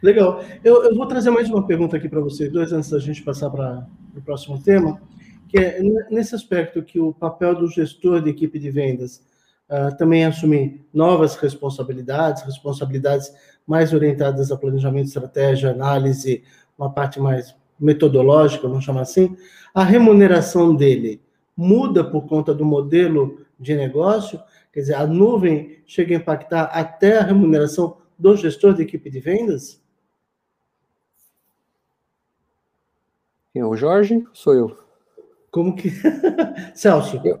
Legal. Eu, eu vou trazer mais uma pergunta aqui para vocês dois, antes da gente passar para o próximo tema, que é nesse aspecto que o papel do gestor de equipe de vendas uh, também assumir novas responsabilidades, responsabilidades mais orientadas a planejamento, estratégia, análise, uma parte mais metodológica, vamos chamar assim, a remuneração dele muda por conta do modelo de negócio, quer dizer, a nuvem chega a impactar até a remuneração do gestor de equipe de vendas? Quem é o Jorge? Sou eu. Como que. Celso. Eu,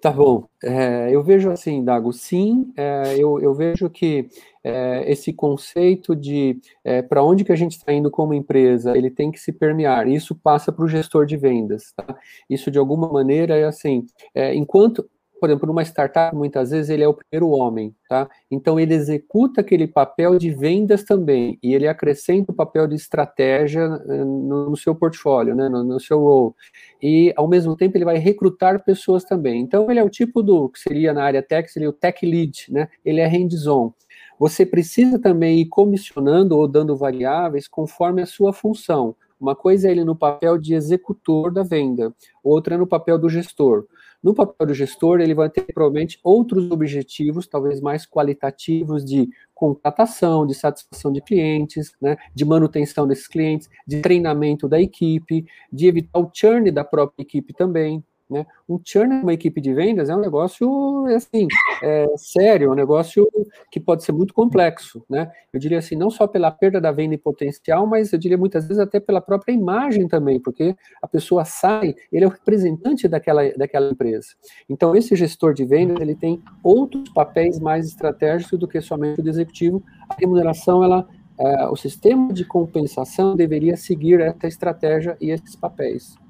Tá bom. É, eu vejo assim, Dago, sim, é, eu, eu, vejo que é, esse conceito de é, para onde que a gente está indo como empresa, ele tem que se permear. Isso passa para o gestor de vendas. Tá? Isso, de alguma maneira, é assim, é, enquanto por exemplo, numa startup, muitas vezes ele é o primeiro homem, tá? Então ele executa aquele papel de vendas também, e ele acrescenta o papel de estratégia eh, no, seu portfólio, né, no, no, seu role. E ao mesmo tempo ele vai recrutar pessoas também. Então ele é o tipo do que seria na área tech, seria o tech lead, né? Ele é hands-on. Você precisa também ir comissionando ou dando variáveis conforme a sua função. Uma coisa é ele no papel de executor da venda, outra é no papel do gestor. No papel do gestor, ele vai ter provavelmente outros objetivos, talvez mais qualitativos, de contratação, de satisfação de clientes, né, de manutenção desses clientes, de treinamento da equipe, de evitar o churn da própria equipe também. Né? Um churn numa equipe de vendas é um negócio assim, é, sério, é um negócio que pode ser muito complexo. Né? Eu diria assim, não só pela perda da venda em potencial, mas eu diria muitas vezes até pela própria imagem também, porque a pessoa sai, ele é o representante daquela, daquela empresa. Então, esse gestor de vendas, ele tem outros papéis mais estratégicos do que somente o do executivo. A remuneração, ela, é, o sistema de compensação deveria seguir essa estratégia e esses papéis.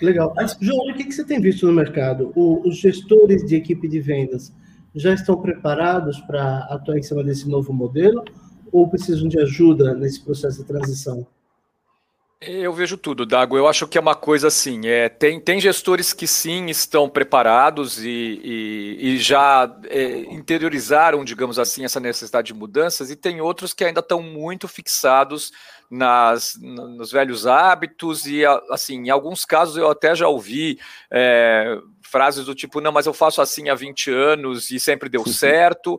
Legal. Mas, João, o que, você tem visto no mercado? O, os gestores de equipe de vendas já estão preparados para atuar em cima desse novo modelo ou precisam de ajuda nesse processo de transição? Eu vejo tudo, Dago. Eu acho que é uma coisa assim. É, tem, tem gestores que sim estão preparados e, e, e já é, interiorizaram, digamos assim, essa necessidade de mudanças, e tem outros que ainda estão muito fixados nas, nos velhos hábitos, e assim, em alguns casos eu até já ouvi é, frases do tipo, não, mas eu faço assim há 20 anos e sempre deu certo.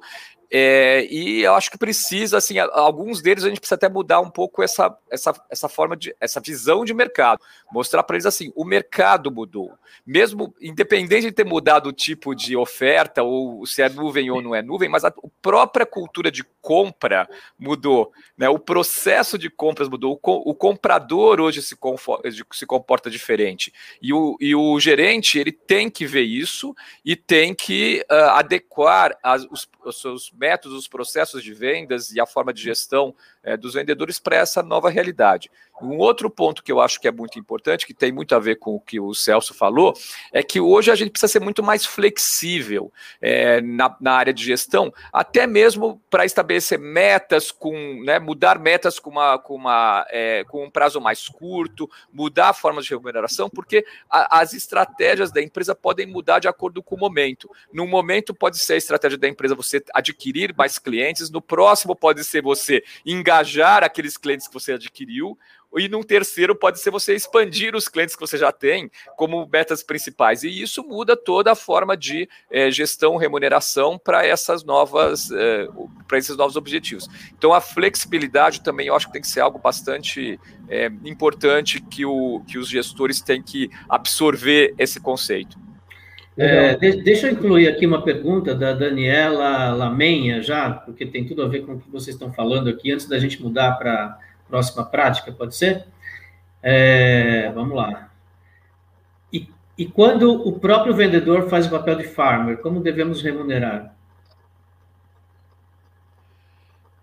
É, e eu acho que precisa, assim, alguns deles a gente precisa até mudar um pouco essa, essa, essa forma de, essa visão de mercado, mostrar para eles assim, o mercado mudou, mesmo independente de ter mudado o tipo de oferta ou se é nuvem ou não é nuvem, mas a, própria cultura de compra mudou, né? O processo de compras mudou, o, o comprador hoje se, se comporta diferente. E o, e o gerente ele tem que ver isso e tem que uh, adequar as, os, os seus métodos, os processos de vendas e a forma de gestão é, dos vendedores para essa nova realidade. Um outro ponto que eu acho que é muito importante, que tem muito a ver com o que o Celso falou, é que hoje a gente precisa ser muito mais flexível é, na, na, área de gestão, até mesmo para estabelecer metas com, né, mudar metas com, uma, com, uma, é, com um prazo mais curto, mudar a forma de remuneração, porque a, as estratégias da empresa podem mudar de acordo com o momento. Num momento pode ser a estratégia da empresa você adquirir mais clientes, no próximo pode ser você engajar aqueles clientes que você adquiriu, e num terceiro pode ser você expandir os clientes que você já tem como metas principais. E isso muda toda a forma de é, gestão, remuneração para essas novas, é, para esses novos objetivos. Então a flexibilidade também eu acho que tem que ser algo bastante é, importante que, o, que os gestores têm que absorver esse conceito. É, deixa eu incluir aqui uma pergunta da Daniela Lamenha, já, porque tem tudo a ver com o que vocês estão falando aqui, antes da gente mudar para próxima prática, pode ser? É, vamos lá. E E quando o próprio vendedor faz o papel de farmer, como devemos remunerar?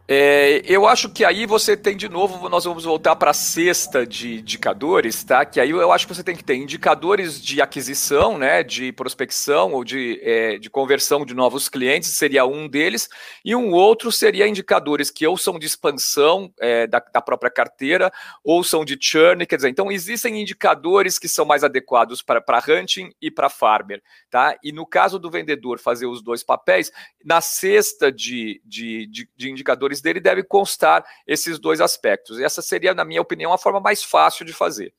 É, eu acho que aí você tem de novo, nós vamos voltar para a cesta de indicadores, tá? Que aí eu acho que você tem que ter indicadores de aquisição, né? De prospecção ou de, é, de conversão de novos clientes, seria um deles, e um outro seria indicadores que ou são de expansão é, da, da própria carteira, ou são de churn, quer dizer, então existem indicadores que são mais adequados para hunting e para farmer, tá? E no caso do vendedor fazer os dois papéis, na cesta de, de, de, de indicadores indicadores dele deve constar esses dois aspectos. Essa seria, na minha opinião, a forma mais fácil de fazer.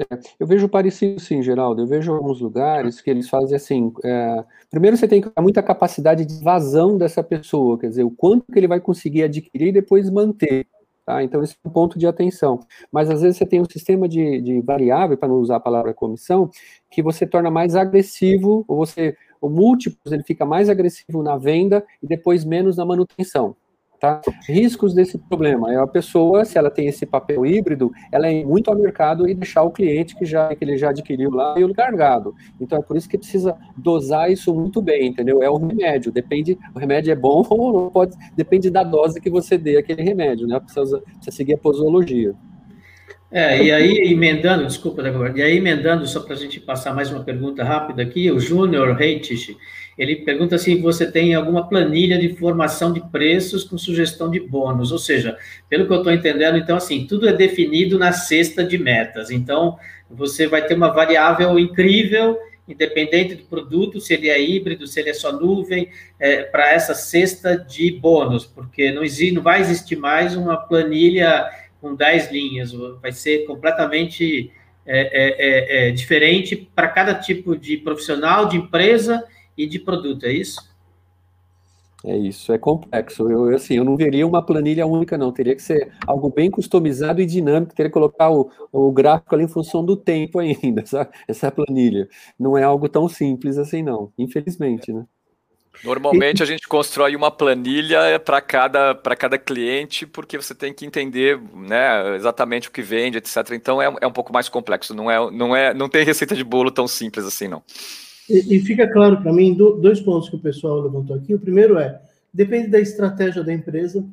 É, eu vejo parecido sim, Geraldo. Eu vejo alguns lugares que eles fazem assim. É, primeiro você tem muita capacidade de vazão dessa pessoa, quer dizer, o quanto que ele vai conseguir adquirir e depois manter. Tá? Então, esse é um ponto de atenção. Mas às vezes você tem um sistema de, de variável, para não usar a palavra comissão, que você torna mais agressivo, ou você, o múltiplos, ele fica mais agressivo na venda e depois menos na manutenção. Tá? Riscos desse problema é a pessoa, se ela tem esse papel híbrido, ela é muito ao mercado e deixar o cliente que já que ele já adquiriu lá e o largado. Então é por isso que precisa dosar isso muito bem, entendeu? É um remédio, depende, o remédio é bom ou não pode, depende da dose que você dê aquele remédio, né? Precisa, precisa seguir a posologia. É, e aí emendando, desculpa, e aí emendando, só para a gente passar mais uma pergunta rápida aqui, o Júnior Reitich, ele pergunta se você tem alguma planilha de formação de preços com sugestão de bônus, ou seja, pelo que eu estou entendendo, então, assim, tudo é definido na cesta de metas, então, você vai ter uma variável incrível, independente do produto, se ele é híbrido, se ele é só nuvem, é, para essa cesta de bônus, porque não, existe, não vai existir mais uma planilha com 10 linhas, vai ser completamente é, é, é, é diferente para cada tipo de profissional, de empresa e de produto, é isso? É isso, é complexo. Eu, assim, eu não veria uma planilha única, não. Teria que ser algo bem customizado e dinâmico. Teria que colocar o, o gráfico ali em função do tempo ainda, essa, essa planilha. Não é algo tão simples assim, não. Infelizmente, né? Normalmente a gente constrói uma planilha para cada, cada cliente, porque você tem que entender né, exatamente o que vende, etc. Então é, é um pouco mais complexo, não, é, não, é, não tem receita de bolo tão simples assim, não. E, e fica claro para mim dois pontos que o pessoal levantou aqui. O primeiro é: depende da estratégia da empresa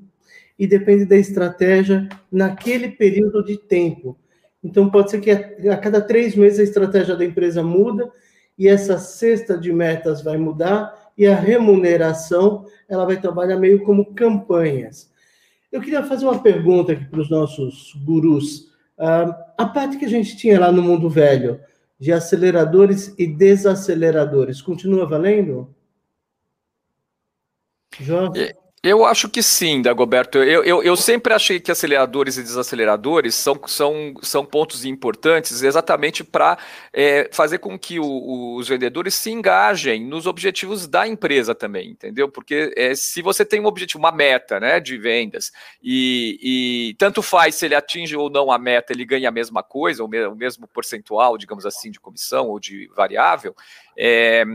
e depende da estratégia naquele período de tempo. Então, pode ser que a, a cada três meses a estratégia da empresa muda e essa cesta de metas vai mudar e a remuneração ela vai trabalhar meio como campanhas. Eu queria fazer uma pergunta aqui para os nossos gurus. Uh, a parte que a gente tinha lá no mundo velho de aceleradores e desaceleradores continua valendo? Jorge? Eu acho que sim, Dagoberto. Eu, eu, eu sempre achei que aceleradores e desaceleradores são, são, são pontos importantes exatamente para é, fazer com que o, os vendedores se engajem nos objetivos da empresa também, entendeu? Porque é, se você tem um objetivo, uma meta né, de vendas, e, e tanto faz se ele atinge ou não a meta, ele ganha a mesma coisa, o mesmo percentual, digamos assim, de comissão ou de variável, é,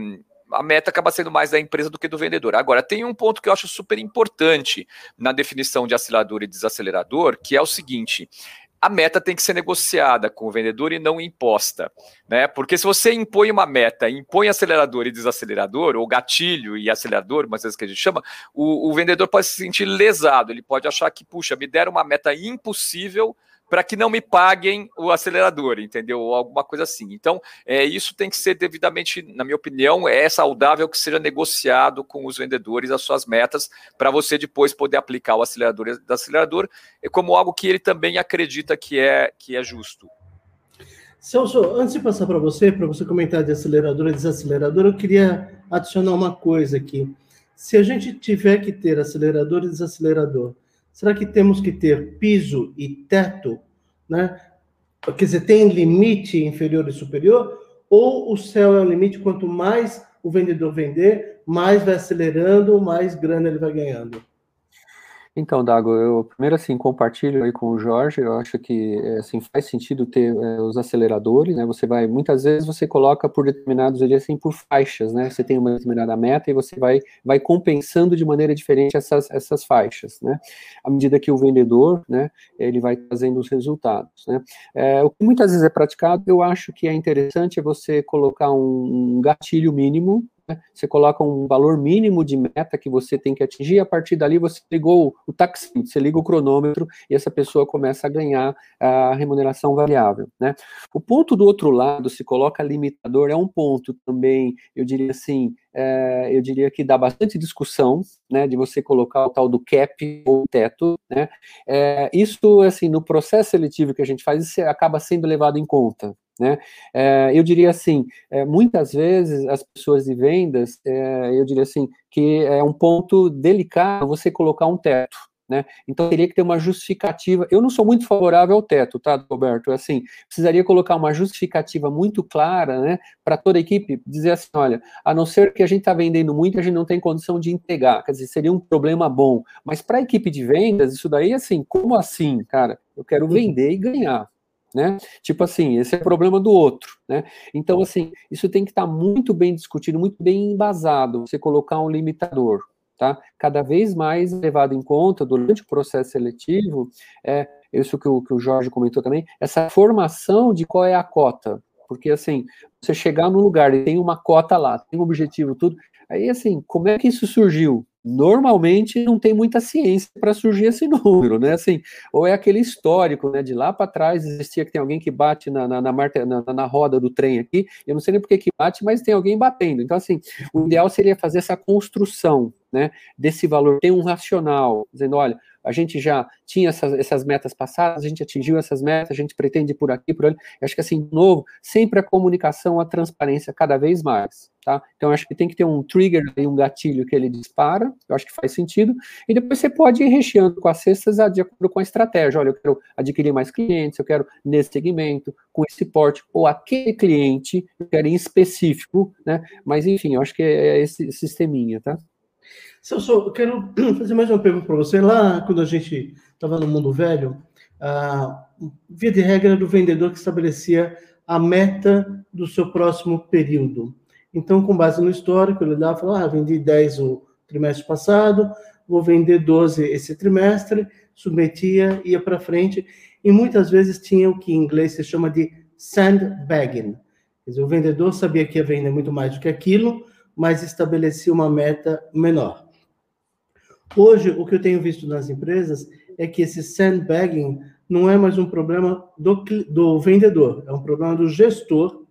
a meta acaba sendo mais da empresa do que do vendedor. Agora, tem um ponto que eu acho super importante na definição de acelerador e desacelerador, que é o seguinte: a meta tem que ser negociada com o vendedor e não imposta, né? Porque se você impõe uma meta, impõe acelerador e desacelerador, ou gatilho e acelerador, umas vezes que a gente chama, o, o vendedor pode se sentir lesado, ele pode achar que, puxa, me deram uma meta impossível para que não me paguem o acelerador, entendeu? Ou alguma coisa assim. Então, é, isso tem que ser devidamente, na minha opinião, é saudável que seja negociado com os vendedores as suas metas, para você depois poder aplicar o acelerador e acelerador é como algo que ele também acredita que é, que é justo. Celso, antes de passar para você, para você comentar de acelerador e desacelerador, eu queria adicionar uma coisa aqui. Se a gente tiver que ter acelerador e desacelerador, Será que temos que ter piso e teto, né? Quer dizer, tem limite inferior e superior? Ou o céu é o limite, quanto mais o vendedor vender, mais vai acelerando, mais grana ele vai ganhando? Então, Dago, eu primeiro assim compartilho aí com o Jorge. Eu acho que assim faz sentido ter é, os aceleradores, né? Você vai muitas vezes você coloca por determinados, eu assim por faixas, né? Você tem uma determinada meta e você vai vai compensando de maneira diferente essas essas faixas, né? À medida que o vendedor, né? Ele vai trazendo os resultados, né? É, o que muitas vezes é praticado, eu acho que é interessante é você colocar um, gatilho mínimo? Você coloca um valor mínimo de meta que você tem que atingir, e a partir dali você ligou o taxi, você liga o cronômetro e essa pessoa começa a ganhar a remuneração variável. Né? O ponto do outro lado, se coloca limitador, é um ponto também, eu diria assim, é, eu diria que dá bastante discussão, né, de você colocar o tal do cap ou teto, né, é, isso, assim, no processo seletivo que a gente faz, isso acaba sendo levado em conta, né? É, eu diria assim, é, muitas vezes as pessoas de vendas, é, eu diria assim, que é um ponto delicado você colocar um teto, né? Então teria que ter uma justificativa. Eu não sou muito favorável ao teto, tá, Roberto? É assim, precisaria colocar uma justificativa muito clara, né, para toda a equipe dizer assim, olha, a não ser que a gente está vendendo muito, a gente não tem condição de entregar, quer dizer, seria um problema bom. Mas para a equipe de vendas, isso daí, assim, como assim, cara? Eu quero vender e ganhar né? Tipo assim, esse é problema do outro, né? Então, assim, isso tem que estar tá muito bem discutido, muito bem embasado, você colocar um limitador, tá? Cada vez mais levado em conta durante o processo seletivo, é isso que o, que o Jorge comentou também, essa formação de qual é a cota, porque assim, você chegar num lugar e tem uma cota lá, tem um objetivo, tudo, aí assim, como é que isso surgiu? Normalmente não tem muita ciência para surgir esse número, né? Assim, ou é aquele histórico, né? De lá para trás existia que tem alguém que bate na, na, na, na, na roda do trem aqui, eu não sei nem por que bate, mas tem alguém batendo. Então, assim, o ideal seria fazer essa construção, né? Desse valor, tem um racional, dizendo, olha, a gente já tinha essas, essas, metas passadas, a gente atingiu essas metas, a gente pretende por aqui, por ali. Eu acho que assim, de novo, sempre a comunicação, a transparência cada vez mais, tá? Então acho que tem que ter um trigger um gatilho que ele dispara, eu acho que faz sentido, e depois você pode ir recheando com as cestas de acordo com a estratégia. Olha, eu quero adquirir mais clientes, eu quero nesse segmento, com esse porte, ou aquele cliente, eu quero em específico, né? Mas enfim, eu acho que é esse sisteminha, tá? Celso, eu quero fazer mais uma pergunta para você. Lá, quando a gente estava no mundo velho, a via de regra era o vendedor que estabelecia a meta do seu próximo período. Então, com base no histórico, ele dava, ah, vendi 10 o trimestre passado, vou vender 12 esse trimestre, submetia, ia para frente, e muitas vezes tinha o que em inglês se chama de sandbagging. Quer dizer, o vendedor sabia que ia vender muito mais do que aquilo, mas estabelecia uma meta menor. Hoje, o que eu tenho visto nas empresas é que esse sandbagging não é mais um problema do, do vendedor, é um problema do gestor.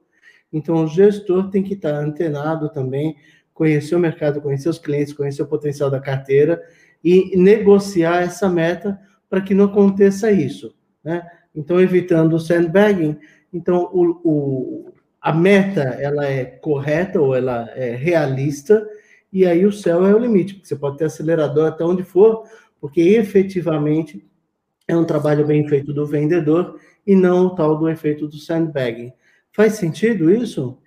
Então, o gestor tem que estar antenado também, conhecer o mercado, conhecer os clientes, conhecer o potencial da carteira e negociar essa meta para que não aconteça isso. Né? Então, evitando o sandbagging, então o, o, a meta ela é correta ou ela é realista e aí o céu é o limite, você pode ter acelerador até onde for, porque efetivamente é um trabalho bem feito do vendedor e não o tal do efeito do sandbagging. Faz sentido isso?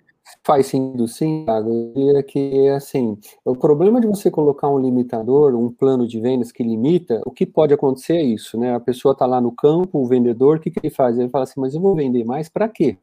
Faz sentido, sim, Thiago. Eu diria que, assim, o problema de você colocar um limitador, um plano de vendas que limita, o que pode acontecer é isso, né? A pessoa está lá no campo, o vendedor, o que, que ele faz? Ele fala assim, mas eu vou vender mais para quê?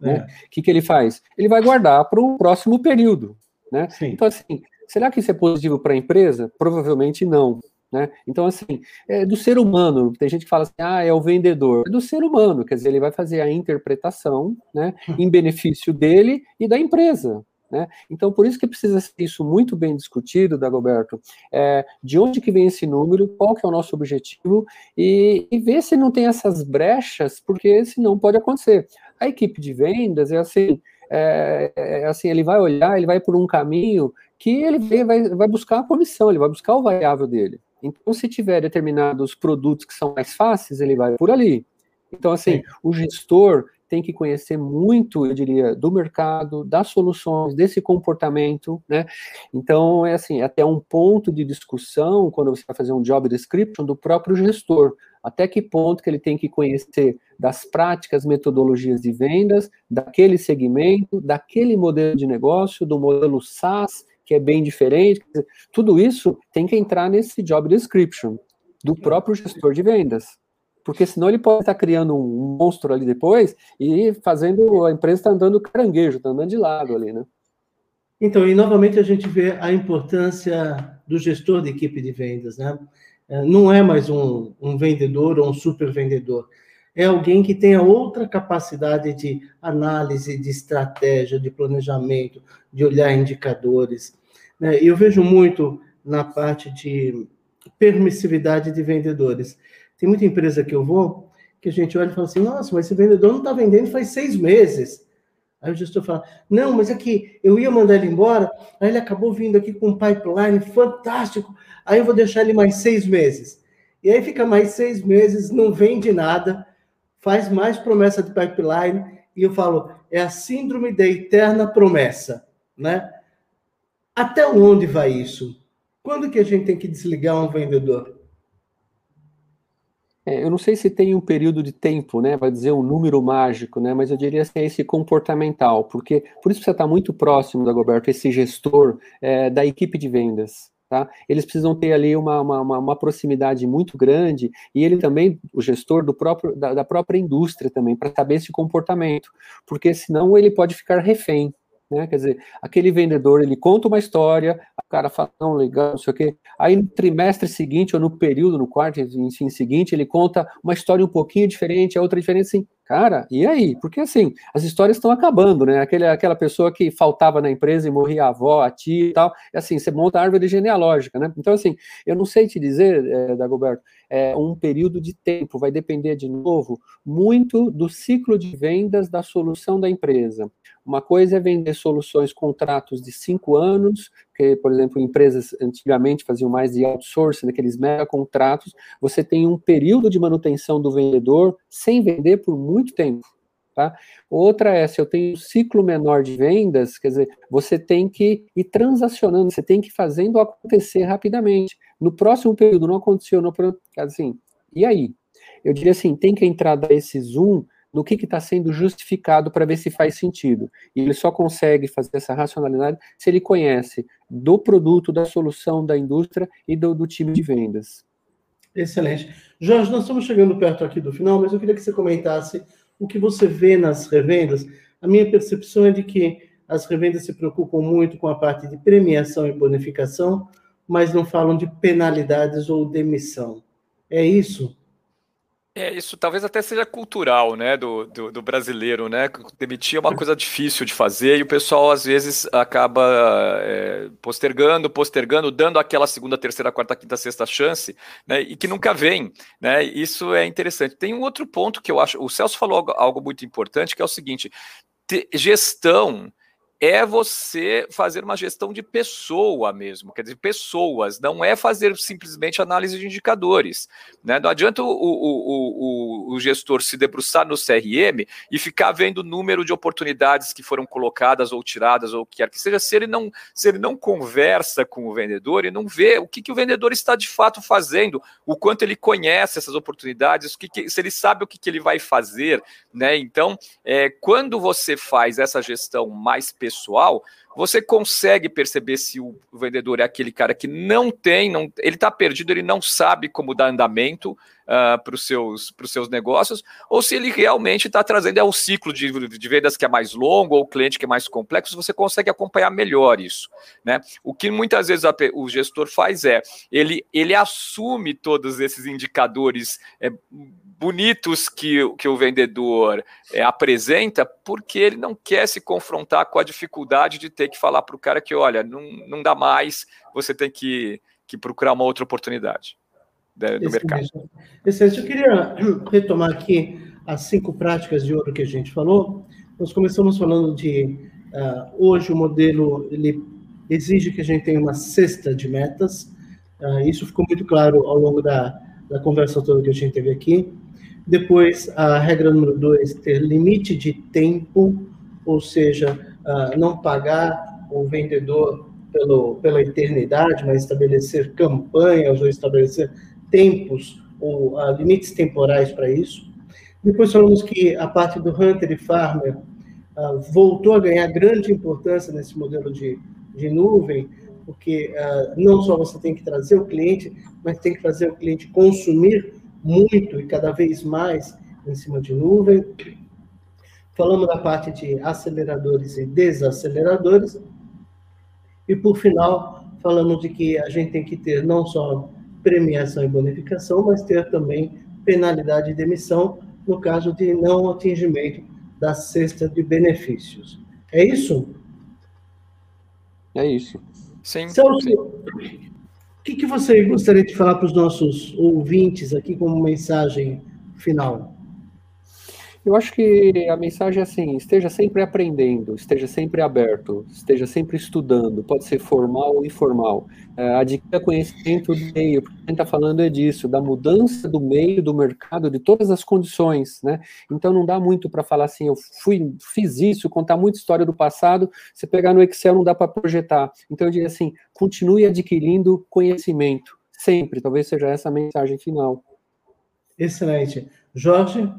Né? O que, que ele faz? Ele vai guardar para o próximo período. Né? Então, assim, será que isso é positivo para a empresa? Provavelmente não. Né? Então, assim, é do ser humano. Tem gente que fala assim, ah, é o vendedor. É do ser humano, quer dizer, ele vai fazer a interpretação né, em benefício dele e da empresa. Né? Então, por isso que precisa ser isso muito bem discutido, Dagoberto, é, de onde que vem esse número, qual que é o nosso objetivo, e, e ver se não tem essas brechas, porque senão pode acontecer. A equipe de vendas é assim, é, é, assim, ele vai olhar, ele vai por um caminho que ele vai, vai buscar a comissão, ele vai buscar o variável dele. Então, se tiver determinados produtos que são mais fáceis, ele vai por ali. Então, assim, Sim. o gestor tem que conhecer muito, eu diria, do mercado, das soluções, desse comportamento, né? Então, é assim, é até um ponto de discussão quando você vai fazer um job description do próprio gestor. Até que ponto que ele tem que conhecer das práticas, metodologias de vendas, daquele segmento, daquele modelo de negócio, do modelo SaaS, que é bem diferente. Tudo isso tem que entrar nesse job description. do próprio gestor de vendas. Porque senão ele pode estar criando um monstro ali depois e fazendo a empresa está andando caranguejo, está andando de lado ali, né? Então, e novamente a gente vê a importância do gestor de equipe de vendas, né? É, não é mais um, um vendedor ou um super vendedor, é alguém que tenha outra capacidade de análise, de estratégia, de planejamento, de olhar indicadores. Né? Eu vejo muito na parte de permissividade de vendedores. Tem muita empresa que eu vou que a gente olha e fala assim: nossa, mas esse vendedor não está vendendo faz seis meses. Aí o gestor fala: não, mas é que eu ia mandar ele embora, aí ele acabou vindo aqui com um pipeline fantástico, aí eu vou deixar ele mais seis meses. E aí fica mais seis meses, não vende nada, faz mais promessa de pipeline, e eu falo: é a síndrome da eterna promessa, né? Até onde vai isso? Quando que a gente tem que desligar um vendedor? É, eu não sei se tem um período de tempo, né, vai dizer um número mágico, né, mas eu diria que é esse comportamental, porque por isso precisa estar muito próximo da Goberto, esse gestor é, da equipe de vendas, tá? Eles precisam ter ali uma, uma, uma, proximidade muito grande e ele também, o gestor do próprio, da, da própria indústria também, para saber esse comportamento, porque senão ele pode ficar refém, né? Quer dizer, aquele vendedor, ele conta uma história, o cara fala, não, legal, não sei o quê. Aí no trimestre seguinte, ou no período, no quarto enfim, seguinte, ele conta uma história um pouquinho diferente, a outra diferente, assim, cara, e aí? Porque assim, as histórias estão acabando, né? Aquele, aquela pessoa que faltava na empresa e morria a avó, a tia e tal, é assim, você monta a árvore genealógica, né? Então, assim, eu não sei te dizer, é, Dagoberto, é um período de tempo, vai depender de novo muito do ciclo de vendas da solução da empresa. Uma coisa é vender soluções, contratos de cinco anos, que, por exemplo, empresas antigamente faziam mais de outsourcing, daqueles mega contratos. Você tem um período de manutenção do vendedor sem vender por muito tempo. Tá? Outra é, se eu tenho um ciclo menor de vendas, quer dizer, você tem que ir transacionando, você tem que ir fazendo acontecer rapidamente. No próximo período não aconteceu, no, assim, e aí? Eu diria assim, tem que entrar dar esse zoom no que está sendo justificado para ver se faz sentido. E ele só consegue fazer essa racionalidade se ele conhece do produto, da solução, da indústria e do, do time de vendas. Excelente. Jorge, nós estamos chegando perto aqui do final, mas eu queria que você comentasse o que você vê nas revendas. A minha percepção é de que as revendas se preocupam muito com a parte de premiação e bonificação, mas não falam de penalidades ou demissão. É isso? É, isso talvez até seja cultural, né, do, do, do, brasileiro, né, demitir é uma coisa difícil de fazer e o pessoal às vezes acaba é, postergando, postergando, dando aquela segunda, terceira, quarta, quinta, sexta chance, né, e que nunca vem, né, isso é interessante. Tem um outro ponto que eu acho, o Celso falou algo, algo muito importante, que é o seguinte, gestão é você fazer uma gestão de pessoa mesmo, quer dizer, pessoas, não é fazer simplesmente análise de indicadores. Né? Não adianta o, o, o, o, gestor se debruçar no CRM e ficar vendo o número de oportunidades que foram colocadas ou tiradas, ou o que quer que seja, se ele não, se ele não conversa com o vendedor e não vê o que, que o vendedor está de fato fazendo, o quanto ele conhece essas oportunidades, o que, que se ele sabe o que, que ele vai fazer. Né? Então, é, quando você faz essa gestão mais pessoal, pessoal, você consegue perceber se o vendedor é aquele cara que não tem, não, ele está perdido, ele não sabe como dar andamento uh, para os seus, seus negócios, ou se ele realmente está trazendo é o ciclo de, de vendas que é mais longo ou o cliente que é mais complexo, você consegue acompanhar melhor isso. Né? O que muitas vezes a, o gestor faz é ele, ele assume todos esses indicadores. É, bonitos que, que o vendedor é, apresenta, porque ele não quer se confrontar com a dificuldade de ter que falar para o cara que, olha, não, não dá mais, você tem que, que procurar uma outra oportunidade né, do mercado. Excelente. Eu queria retomar aqui as cinco práticas de ouro que a gente falou. Nós começamos falando de uh, hoje o modelo ele exige que a gente tenha uma cesta de metas. Uh, isso ficou muito claro ao longo da, da conversa toda que a gente teve aqui. Depois, a regra número dois, ter limite de tempo, ou seja, uh, não pagar o vendedor pelo, pela eternidade, mas estabelecer campanhas ou estabelecer tempos ou uh, limites temporais para isso. Depois falamos que a parte do Hunter e Farmer uh, voltou a ganhar grande importância nesse modelo de, de nuvem, porque uh, não só você tem que trazer o cliente, mas tem que fazer o cliente consumir muito e cada vez mais em cima de nuvem. Falamos da parte de aceleradores e desaceleradores. E, por final, falamos de que a gente tem que ter não só premiação e bonificação, mas ter também penalidade de demissão no caso de não atingimento da cesta de benefícios. É isso? É isso. Sim. Celso, o que, que você gostaria de falar para os nossos ouvintes aqui como mensagem final? Eu acho que a mensagem é assim: esteja sempre aprendendo, esteja sempre aberto, esteja sempre estudando, pode ser formal ou informal. É, adquira conhecimento do meio, porque quem está falando é disso, da mudança do meio, do mercado, de todas as condições, né? Então não dá muito para falar assim, eu fui, fiz isso, contar muita história do passado, você pegar no Excel não dá para projetar. Então eu diria assim: continue adquirindo conhecimento, sempre, talvez seja essa a mensagem final. Excelente. Jorge?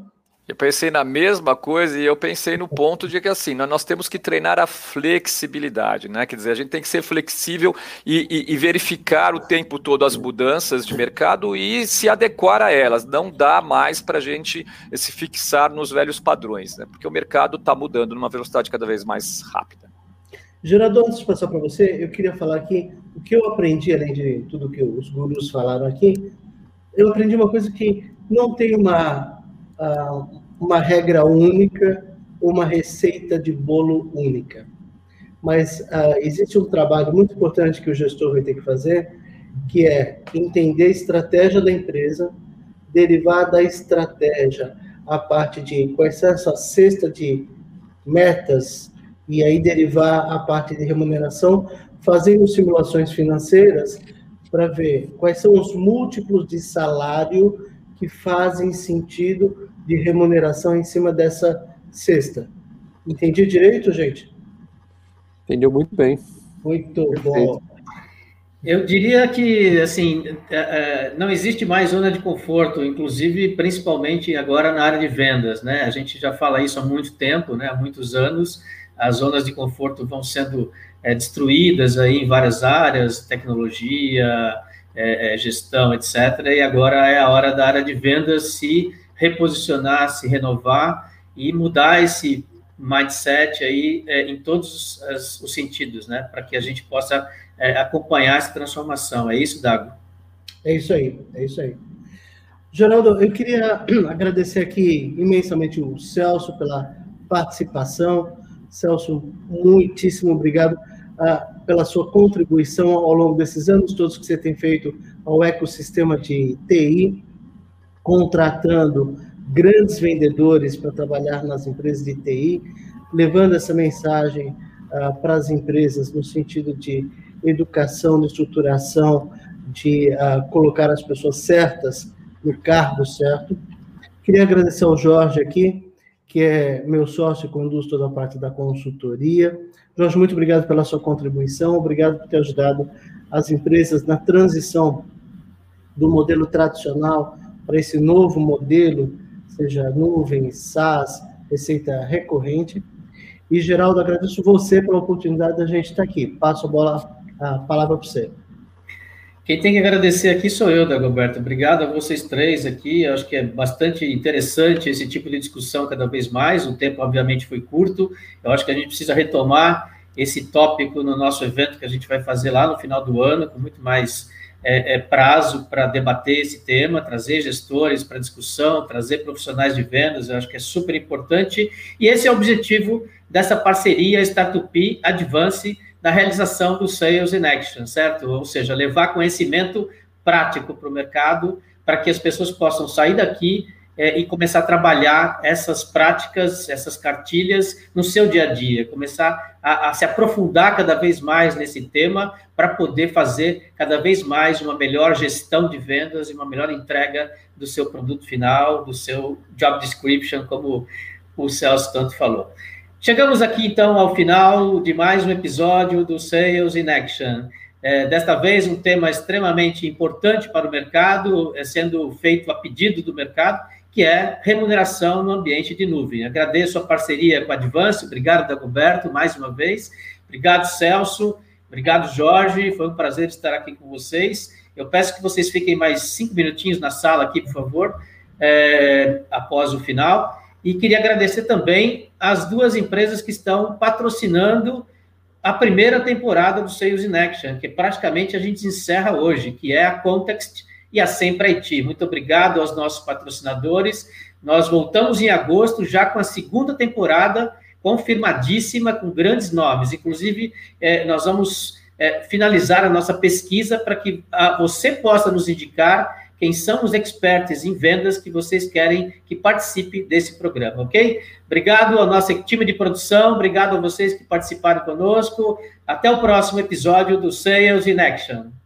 Eu pensei na mesma coisa e eu pensei no ponto de que assim, nós temos que treinar a flexibilidade, né? Quer dizer, a gente tem que ser flexível e, e, e, verificar o tempo todo as mudanças de mercado e se adequar a elas. Não dá mais para a gente se fixar nos velhos padrões, né? Porque o mercado está mudando numa velocidade cada vez mais rápida. Gerador, antes de passar para você, eu queria falar aqui o que eu aprendi, além de tudo que os gurus falaram aqui, eu aprendi uma coisa que não tem uma uma regra única, uma receita de bolo única. Mas uh, existe um trabalho muito importante que o gestor vai ter que fazer, que é entender a estratégia da empresa, derivar da estratégia a parte de quais são essa cesta de metas e aí derivar a parte de remuneração, fazendo simulações financeiras para ver quais são os múltiplos de salário que fazem sentido de remuneração em cima dessa cesta. Entendi direito, gente? Entendeu muito bem. Muito Perfeito. bom. Eu diria que, assim, é, é, não existe mais zona de conforto, inclusive, principalmente agora na área de vendas, né? A gente já fala isso há muito tempo, né? Há muitos anos, as zonas de conforto vão sendo é, destruídas aí em várias áreas, tecnologia, é, gestão, etc. E agora é a hora da área de vendas se reposicionar, se renovar e mudar esse mindset aí é, em todos os, os sentidos, né? Para que a gente possa é, acompanhar essa transformação. É isso, Dago? É isso aí, é isso aí. Geraldo, eu queria agradecer aqui imensamente o Celso pela participação. Celso, muitíssimo obrigado uh, pela sua contribuição ao longo desses anos todos que você tem feito ao ecossistema de TI contratando grandes vendedores para trabalhar nas empresas de TI, levando essa mensagem uh, para as empresas no sentido de educação, de estruturação, de uh, colocar as pessoas certas no cargo certo. Queria agradecer ao Jorge aqui, que é meu sócio e conduz toda a parte da consultoria. Jorge, muito obrigado pela sua contribuição, obrigado por ter ajudado as empresas na transição do modelo tradicional para esse novo modelo, seja nuvem, SaaS, receita recorrente. E, Geraldo, agradeço você pela oportunidade da gente estar aqui. Passo a bola, a palavra para você. Quem tem que agradecer aqui sou eu, Dagoberto. Obrigado a vocês três aqui. Eu acho que é bastante interessante esse tipo de discussão cada vez mais. O tempo, obviamente, foi curto. Eu acho que a gente precisa retomar esse tópico no nosso evento que a gente vai fazer lá no final do ano, com muito mais é, é, prazo para debater esse tema, trazer gestores para discussão, trazer profissionais de vendas, eu acho que é super importante. E esse é o objetivo dessa parceria Startup Advance na realização do Sales in Action, certo? Ou seja, levar conhecimento prático para o mercado para que as pessoas possam sair daqui é, e começar a trabalhar essas práticas, essas cartilhas no seu dia a dia, começar a, a se aprofundar cada vez mais nesse tema para poder fazer cada vez mais uma melhor gestão de vendas e uma melhor entrega do seu produto final, do seu job description, como o Celso tanto falou. Chegamos aqui então ao final de mais um episódio do Sales in Action. É, desta vez, um tema extremamente importante para o mercado, é sendo feito a pedido do mercado, que é remuneração no ambiente de nuvem. Agradeço a parceria com a Advance, obrigado, Dagoberto, mais uma vez. Obrigado, Celso. Obrigado, Jorge. Foi um prazer estar aqui com vocês. Eu peço que vocês fiquem mais cinco minutinhos na sala aqui, por favor, é, após o final. E queria agradecer também as duas empresas que estão patrocinando a primeira temporada do Sales in Action, que praticamente a gente encerra hoje, que é a Context e a Sempre IT. Muito obrigado aos nossos patrocinadores. Nós voltamos em agosto já com a segunda temporada confirmadíssima, com grandes nomes. Inclusive, é, nós vamos é, finalizar a nossa pesquisa para que a, você possa nos indicar quem são os experts em vendas que vocês querem que participe desse programa, ok? Obrigado ao nosso time de produção, obrigado a vocês que participaram conosco. Até o próximo episódio do Sales in Action.